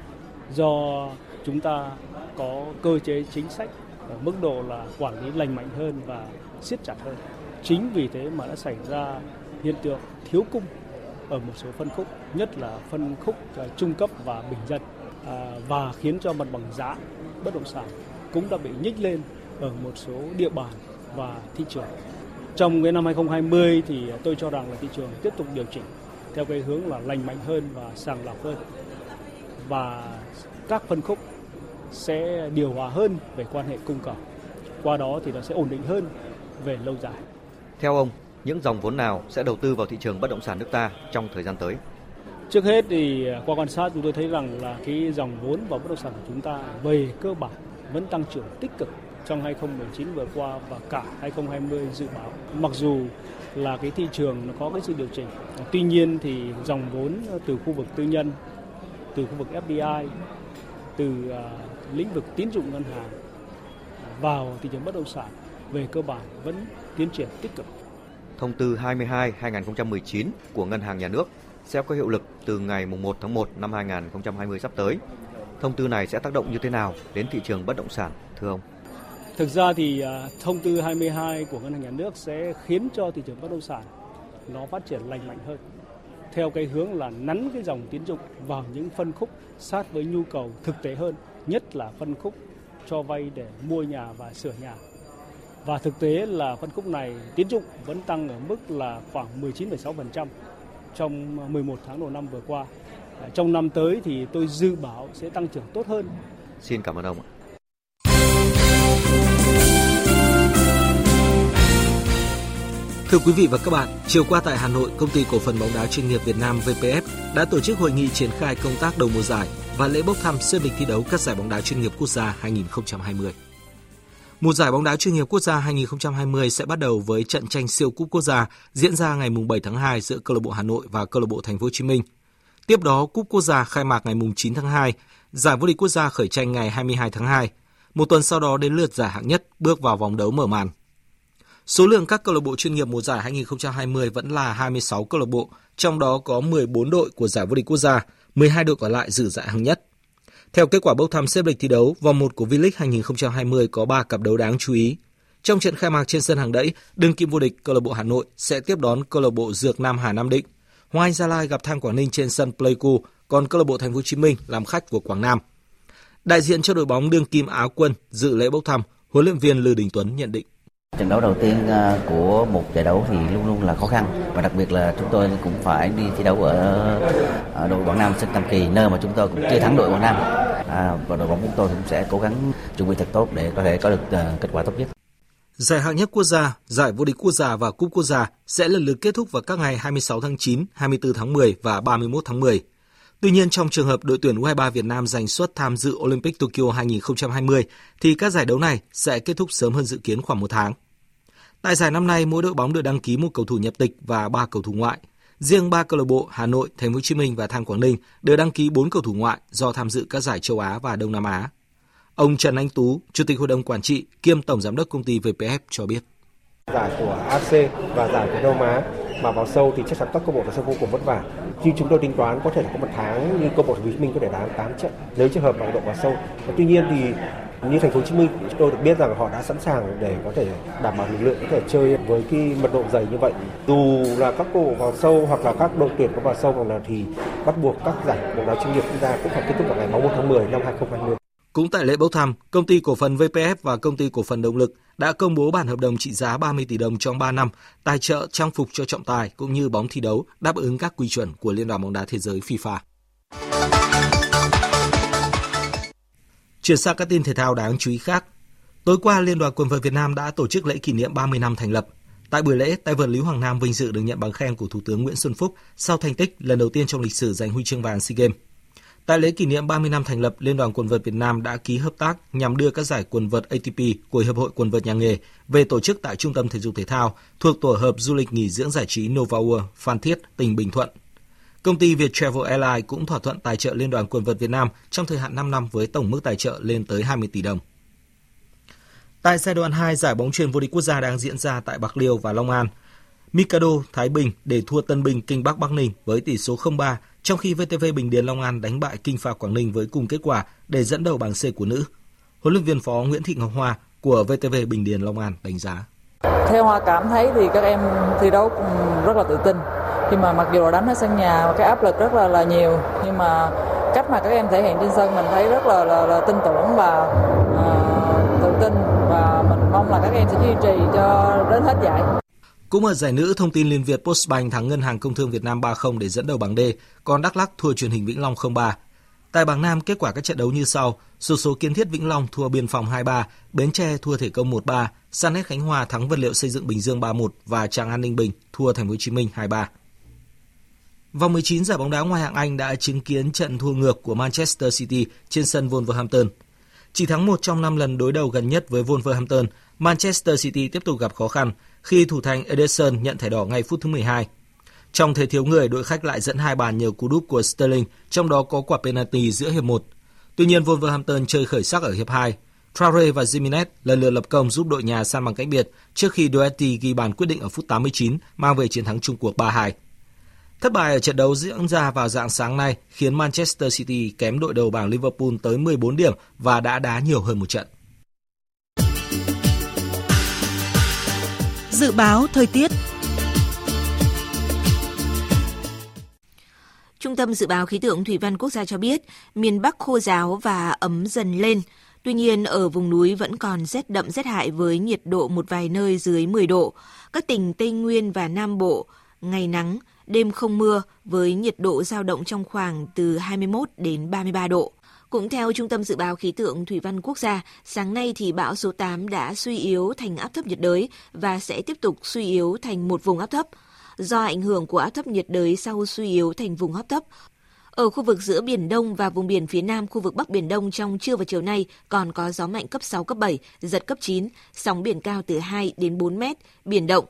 do chúng ta có cơ chế chính sách ở mức độ là quản lý lành mạnh hơn và siết chặt hơn. Chính vì thế mà đã xảy ra hiện tượng thiếu cung ở một số phân khúc, nhất là phân khúc à, trung cấp và bình dân à, và khiến cho mặt bằng giá bất động sản cũng đã bị nhích lên ở một số địa bàn và thị trường. Trong cái năm 2020 thì tôi cho rằng là thị trường tiếp tục điều chỉnh theo cái hướng là lành mạnh hơn và sàng lọc hơn và các phân khúc sẽ điều hòa hơn về quan hệ cung cầu. Qua đó thì nó sẽ ổn định hơn về lâu dài. Theo ông, những dòng vốn nào sẽ đầu tư vào thị trường bất động sản nước ta trong thời gian tới? Trước hết thì qua quan sát chúng tôi thấy rằng là cái dòng vốn vào bất động sản của chúng ta về cơ bản vẫn tăng trưởng tích cực trong 2019 vừa qua và cả 2020 dự báo. Mặc dù là cái thị trường nó có cái sự điều chỉnh. Tuy nhiên thì dòng vốn từ khu vực tư nhân, từ khu vực FDI, từ uh, lĩnh vực tín dụng ngân hàng vào thị trường bất động sản về cơ bản vẫn tiến triển tích cực. Thông tư 22/2019 của Ngân hàng Nhà nước sẽ có hiệu lực từ ngày 1 tháng 1 năm 2020 sắp tới. Thông tư này sẽ tác động như thế nào đến thị trường bất động sản, thưa ông? Thực ra thì uh, thông tư 22 của Ngân hàng Nhà nước sẽ khiến cho thị trường bất động sản nó phát triển lành mạnh hơn theo cái hướng là nắn cái dòng tín dụng vào những phân khúc sát với nhu cầu thực tế hơn, nhất là phân khúc cho vay để mua nhà và sửa nhà. Và thực tế là phân khúc này tín dụng vẫn tăng ở mức là khoảng 19,6% trong 11 tháng đầu năm vừa qua. Trong năm tới thì tôi dự báo sẽ tăng trưởng tốt hơn. Xin cảm ơn ông ạ. Thưa quý vị và các bạn, chiều qua tại Hà Nội, công ty cổ phần bóng đá chuyên nghiệp Việt Nam VPF đã tổ chức hội nghị triển khai công tác đầu mùa giải và lễ bốc thăm sơ định thi đấu các giải bóng đá chuyên nghiệp quốc gia 2020. Mùa giải bóng đá chuyên nghiệp quốc gia 2020 sẽ bắt đầu với trận tranh siêu cúp quốc gia diễn ra ngày 7 tháng 2 giữa câu lạc bộ Hà Nội và câu lạc bộ Thành phố Hồ Chí Minh. Tiếp đó, cúp quốc gia khai mạc ngày 9 tháng 2, giải vô địch quốc gia khởi tranh ngày 22 tháng 2. Một tuần sau đó đến lượt giải hạng nhất bước vào vòng đấu mở màn. Số lượng các câu lạc bộ chuyên nghiệp mùa giải 2020 vẫn là 26 câu lạc bộ, trong đó có 14 đội của giải vô địch quốc gia, 12 đội còn lại dự giải hạng nhất. Theo kết quả bốc thăm xếp lịch thi đấu, vòng 1 của V-League 2020 có 3 cặp đấu đáng chú ý. Trong trận khai mạc trên sân hàng đẫy, đương kim vô địch câu lạc bộ Hà Nội sẽ tiếp đón câu lạc bộ Dược Nam Hà Nam Định. Hoa Anh Gia Lai gặp Than Quảng Ninh trên sân Pleiku, còn câu lạc bộ Thành phố Hồ Chí Minh làm khách của Quảng Nam. Đại diện cho đội bóng đương kim Á quân dự lễ bốc thăm, huấn luyện viên Lư Đình Tuấn nhận định. Trận đấu đầu tiên à, của một giải đấu thì luôn luôn là khó khăn và đặc biệt là chúng tôi cũng phải đi thi đấu ở, à, đội Quảng Nam sân Tam Kỳ nơi mà chúng tôi cũng chưa thắng đội Quảng Nam à, và đội bóng chúng tôi cũng sẽ cố gắng chuẩn bị thật tốt để có thể có được à, kết quả tốt nhất. Giải hạng nhất quốc gia, giải vô địch quốc gia và cúp quốc gia sẽ lần lượt kết thúc vào các ngày 26 tháng 9, 24 tháng 10 và 31 tháng 10. Tuy nhiên, trong trường hợp đội tuyển U23 Việt Nam giành suất tham dự Olympic Tokyo 2020, thì các giải đấu này sẽ kết thúc sớm hơn dự kiến khoảng một tháng. Tại giải năm nay, mỗi đội bóng được đăng ký một cầu thủ nhập tịch và ba cầu thủ ngoại. Riêng ba câu lạc bộ Hà Nội, Thành phố Hồ Chí Minh và Than Quảng Ninh đều đăng ký 4 cầu thủ ngoại do tham dự các giải châu Á và Đông Nam Á. Ông Trần Anh Tú, Chủ tịch Hội đồng Quản trị kiêm Tổng Giám đốc công ty VPF cho biết. Giải của AC và giải của Đông Á mà vào sâu thì chắc chắn các câu bộ sẽ vô cùng vất vả. Khi chúng tôi tính toán, có thể là có một tháng như câu bộ Hồ Chí Minh có thể đá 8 trận nếu trường hợp mà độ vào sâu. Và tuy nhiên thì như thành phố Hồ Chí Minh, chúng tôi được biết rằng họ đã sẵn sàng để có thể đảm bảo lực lượng có thể chơi với cái mật độ dày như vậy dù là các cầu vào sâu hoặc là các đội tuyển có vào sâu hoặc là thì bắt buộc các giải bóng đá chuyên nghiệp chúng ta cũng phải kết thúc vào ngày 31 tháng 10 năm 2020. Cũng tại lễ bốc thăm, công ty cổ phần VPF và công ty cổ phần động lực đã công bố bản hợp đồng trị giá 30 tỷ đồng trong 3 năm tài trợ trang phục cho trọng tài cũng như bóng thi đấu đáp ứng các quy chuẩn của Liên đoàn bóng đá thế giới FIFA. Chuyển sang các tin thể thao đáng chú ý khác. Tối qua, Liên đoàn quần vợt Việt Nam đã tổ chức lễ kỷ niệm 30 năm thành lập. Tại buổi lễ, tay vợt Lý Hoàng Nam vinh dự được nhận bằng khen của Thủ tướng Nguyễn Xuân Phúc sau thành tích lần đầu tiên trong lịch sử giành huy chương vàng SEA Games. Tại lễ kỷ niệm 30 năm thành lập, Liên đoàn quần vợt Việt Nam đã ký hợp tác nhằm đưa các giải quần vợt ATP của Hiệp hội quần vợt nhà nghề về tổ chức tại Trung tâm Thể dục Thể thao thuộc tổ hợp du lịch nghỉ dưỡng giải trí Nova World, Phan Thiết, tỉnh Bình Thuận Công ty Việt Travel Airlines cũng thỏa thuận tài trợ Liên đoàn quần vợt Việt Nam trong thời hạn 5 năm với tổng mức tài trợ lên tới 20 tỷ đồng. Tại giai đoạn 2, giải bóng truyền vô địch quốc gia đang diễn ra tại Bạc Liêu và Long An. Mikado Thái Bình để thua Tân Bình Kinh Bắc Bắc Ninh với tỷ số 0-3, trong khi VTV Bình Điền Long An đánh bại Kinh Phà Quảng Ninh với cùng kết quả để dẫn đầu bảng C của nữ. Huấn luyện viên phó Nguyễn Thị Ngọc Hoa của VTV Bình Điền Long An đánh giá. Theo Hoa cảm thấy thì các em thi đấu rất là tự tin khi mà mặc dù là đánh ở sân nhà và cái áp lực rất là là nhiều nhưng mà cách mà các em thể hiện trên sân mình thấy rất là là, là tin tưởng và uh, tự tin và mình mong là các em sẽ duy trì cho đến hết giải. Cũng ở giải nữ, thông tin Liên Việt Postbank thắng Ngân hàng Công thương Việt Nam 3-0 để dẫn đầu bảng D, còn Đắk Lắk thua truyền hình Vĩnh Long 0-3. Tại bảng Nam, kết quả các trận đấu như sau: số số Kiến Thiết Vĩnh Long thua Biên Phòng 2-3, Bến Tre thua Thể Công 1-3, Sanet Khánh Hòa thắng Vật liệu xây dựng Bình Dương 3-1 và Tràng An Ninh Bình thua Thành phố Hồ Chí Minh 2-3. Vòng 19 giải bóng đá ngoại hạng Anh đã chứng kiến trận thua ngược của Manchester City trên sân Wolverhampton. Chỉ thắng một trong 5 lần đối đầu gần nhất với Wolverhampton, Manchester City tiếp tục gặp khó khăn khi thủ thành Ederson nhận thẻ đỏ ngay phút thứ 12. Trong thế thiếu người, đội khách lại dẫn hai bàn nhờ cú đúp của Sterling, trong đó có quả penalty giữa hiệp 1. Tuy nhiên, Wolverhampton chơi khởi sắc ở hiệp 2. Traore và Jimenez lần lượt lập công giúp đội nhà san bằng cách biệt trước khi Doherty ghi bàn quyết định ở phút 89 mang về chiến thắng chung cuộc 3-2. Thất bại ở trận đấu diễn ra vào dạng sáng nay khiến Manchester City kém đội đầu bảng Liverpool tới 14 điểm và đã đá nhiều hơn một trận. Dự báo thời tiết Trung tâm Dự báo Khí tượng Thủy văn Quốc gia cho biết, miền Bắc khô giáo và ấm dần lên. Tuy nhiên, ở vùng núi vẫn còn rét đậm rét hại với nhiệt độ một vài nơi dưới 10 độ. Các tỉnh Tây Nguyên và Nam Bộ, ngày nắng, đêm không mưa với nhiệt độ giao động trong khoảng từ 21 đến 33 độ. Cũng theo Trung tâm Dự báo Khí tượng Thủy văn Quốc gia, sáng nay thì bão số 8 đã suy yếu thành áp thấp nhiệt đới và sẽ tiếp tục suy yếu thành một vùng áp thấp. Do ảnh hưởng của áp thấp nhiệt đới sau suy yếu thành vùng áp thấp, ở khu vực giữa Biển Đông và vùng biển phía Nam khu vực Bắc Biển Đông trong trưa và chiều nay còn có gió mạnh cấp 6, cấp 7, giật cấp 9, sóng biển cao từ 2 đến 4 mét, biển động.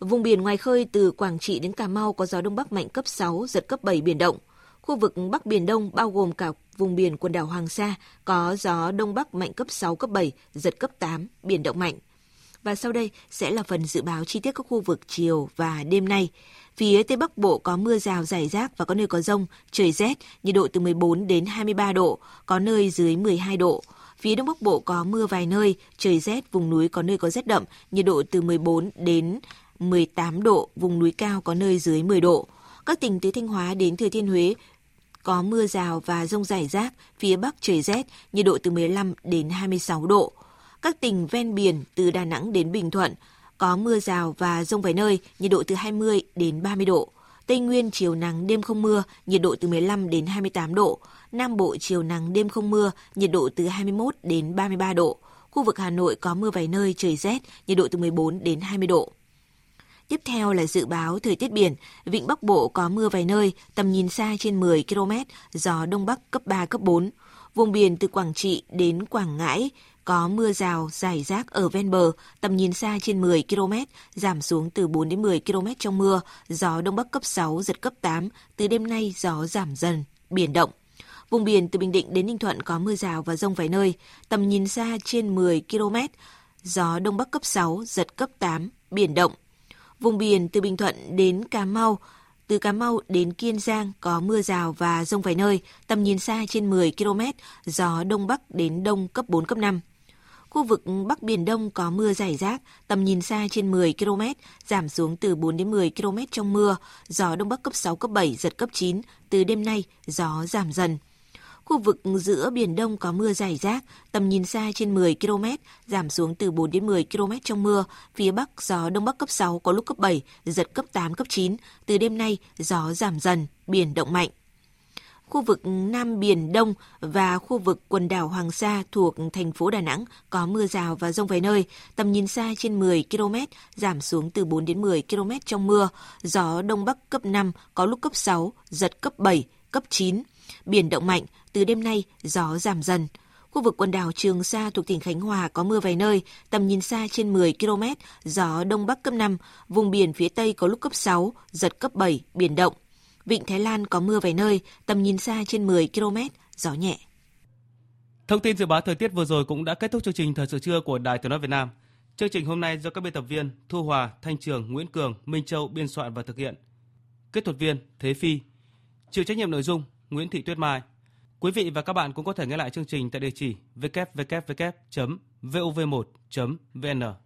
Vùng biển ngoài khơi từ Quảng Trị đến Cà Mau có gió Đông Bắc mạnh cấp 6, giật cấp 7 biển động. Khu vực Bắc Biển Đông bao gồm cả vùng biển quần đảo Hoàng Sa có gió Đông Bắc mạnh cấp 6, cấp 7, giật cấp 8, biển động mạnh. Và sau đây sẽ là phần dự báo chi tiết các khu vực chiều và đêm nay. Phía Tây Bắc Bộ có mưa rào rải rác và có nơi có rông, trời rét, nhiệt độ từ 14 đến 23 độ, có nơi dưới 12 độ. Phía Đông Bắc Bộ có mưa vài nơi, trời rét, vùng núi có nơi có rét đậm, nhiệt độ từ 14 đến 18 độ, vùng núi cao có nơi dưới 10 độ. Các tỉnh từ Thanh Hóa đến Thừa Thiên Huế có mưa rào và rông rải rác, phía Bắc trời rét, nhiệt độ từ 15 đến 26 độ. Các tỉnh ven biển từ Đà Nẵng đến Bình Thuận có mưa rào và rông vài nơi, nhiệt độ từ 20 đến 30 độ. Tây Nguyên chiều nắng đêm không mưa, nhiệt độ từ 15 đến 28 độ. Nam Bộ chiều nắng đêm không mưa, nhiệt độ từ 21 đến 33 độ. Khu vực Hà Nội có mưa vài nơi, trời rét, nhiệt độ từ 14 đến 20 độ. Tiếp theo là dự báo thời tiết biển. Vịnh Bắc Bộ có mưa vài nơi, tầm nhìn xa trên 10 km, gió Đông Bắc cấp 3, cấp 4. Vùng biển từ Quảng Trị đến Quảng Ngãi có mưa rào, rải rác ở ven bờ, tầm nhìn xa trên 10 km, giảm xuống từ 4 đến 10 km trong mưa, gió Đông Bắc cấp 6, giật cấp 8, từ đêm nay gió giảm dần, biển động. Vùng biển từ Bình Định đến Ninh Thuận có mưa rào và rông vài nơi, tầm nhìn xa trên 10 km, gió Đông Bắc cấp 6, giật cấp 8, biển động. Vùng biển từ Bình Thuận đến Cà Mau, từ Cà Mau đến Kiên Giang có mưa rào và rông vài nơi, tầm nhìn xa trên 10 km, gió Đông Bắc đến Đông cấp 4, cấp 5. Khu vực Bắc Biển Đông có mưa rải rác, tầm nhìn xa trên 10 km, giảm xuống từ 4 đến 10 km trong mưa, gió Đông Bắc cấp 6, cấp 7, giật cấp 9, từ đêm nay gió giảm dần. Khu vực giữa Biển Đông có mưa rải rác, tầm nhìn xa trên 10 km, giảm xuống từ 4 đến 10 km trong mưa. Phía Bắc gió Đông Bắc cấp 6, có lúc cấp 7, giật cấp 8, cấp 9. Từ đêm nay, gió giảm dần, biển động mạnh. Khu vực Nam Biển Đông và khu vực quần đảo Hoàng Sa thuộc thành phố Đà Nẵng có mưa rào và rông vài nơi, tầm nhìn xa trên 10 km, giảm xuống từ 4 đến 10 km trong mưa, gió Đông Bắc cấp 5, có lúc cấp 6, giật cấp 7, cấp 9. Biển động mạnh, từ đêm nay gió giảm dần. Khu vực quần đảo Trường Sa thuộc tỉnh Khánh Hòa có mưa vài nơi, tầm nhìn xa trên 10 km, gió Đông Bắc cấp 5, vùng biển phía Tây có lúc cấp 6, giật cấp 7, biển động. Vịnh Thái Lan có mưa vài nơi, tầm nhìn xa trên 10 km, gió nhẹ. Thông tin dự báo thời tiết vừa rồi cũng đã kết thúc chương trình Thời sự trưa của Đài Tiếng Nói Việt Nam. Chương trình hôm nay do các biên tập viên Thu Hòa, Thanh Trường, Nguyễn Cường, Minh Châu biên soạn và thực hiện. Kết thuật viên Thế Phi. Chịu trách nhiệm nội dung Nguyễn Thị Tuyết Mai. Quý vị và các bạn cũng có thể nghe lại chương trình tại địa chỉ www.vov1.vn.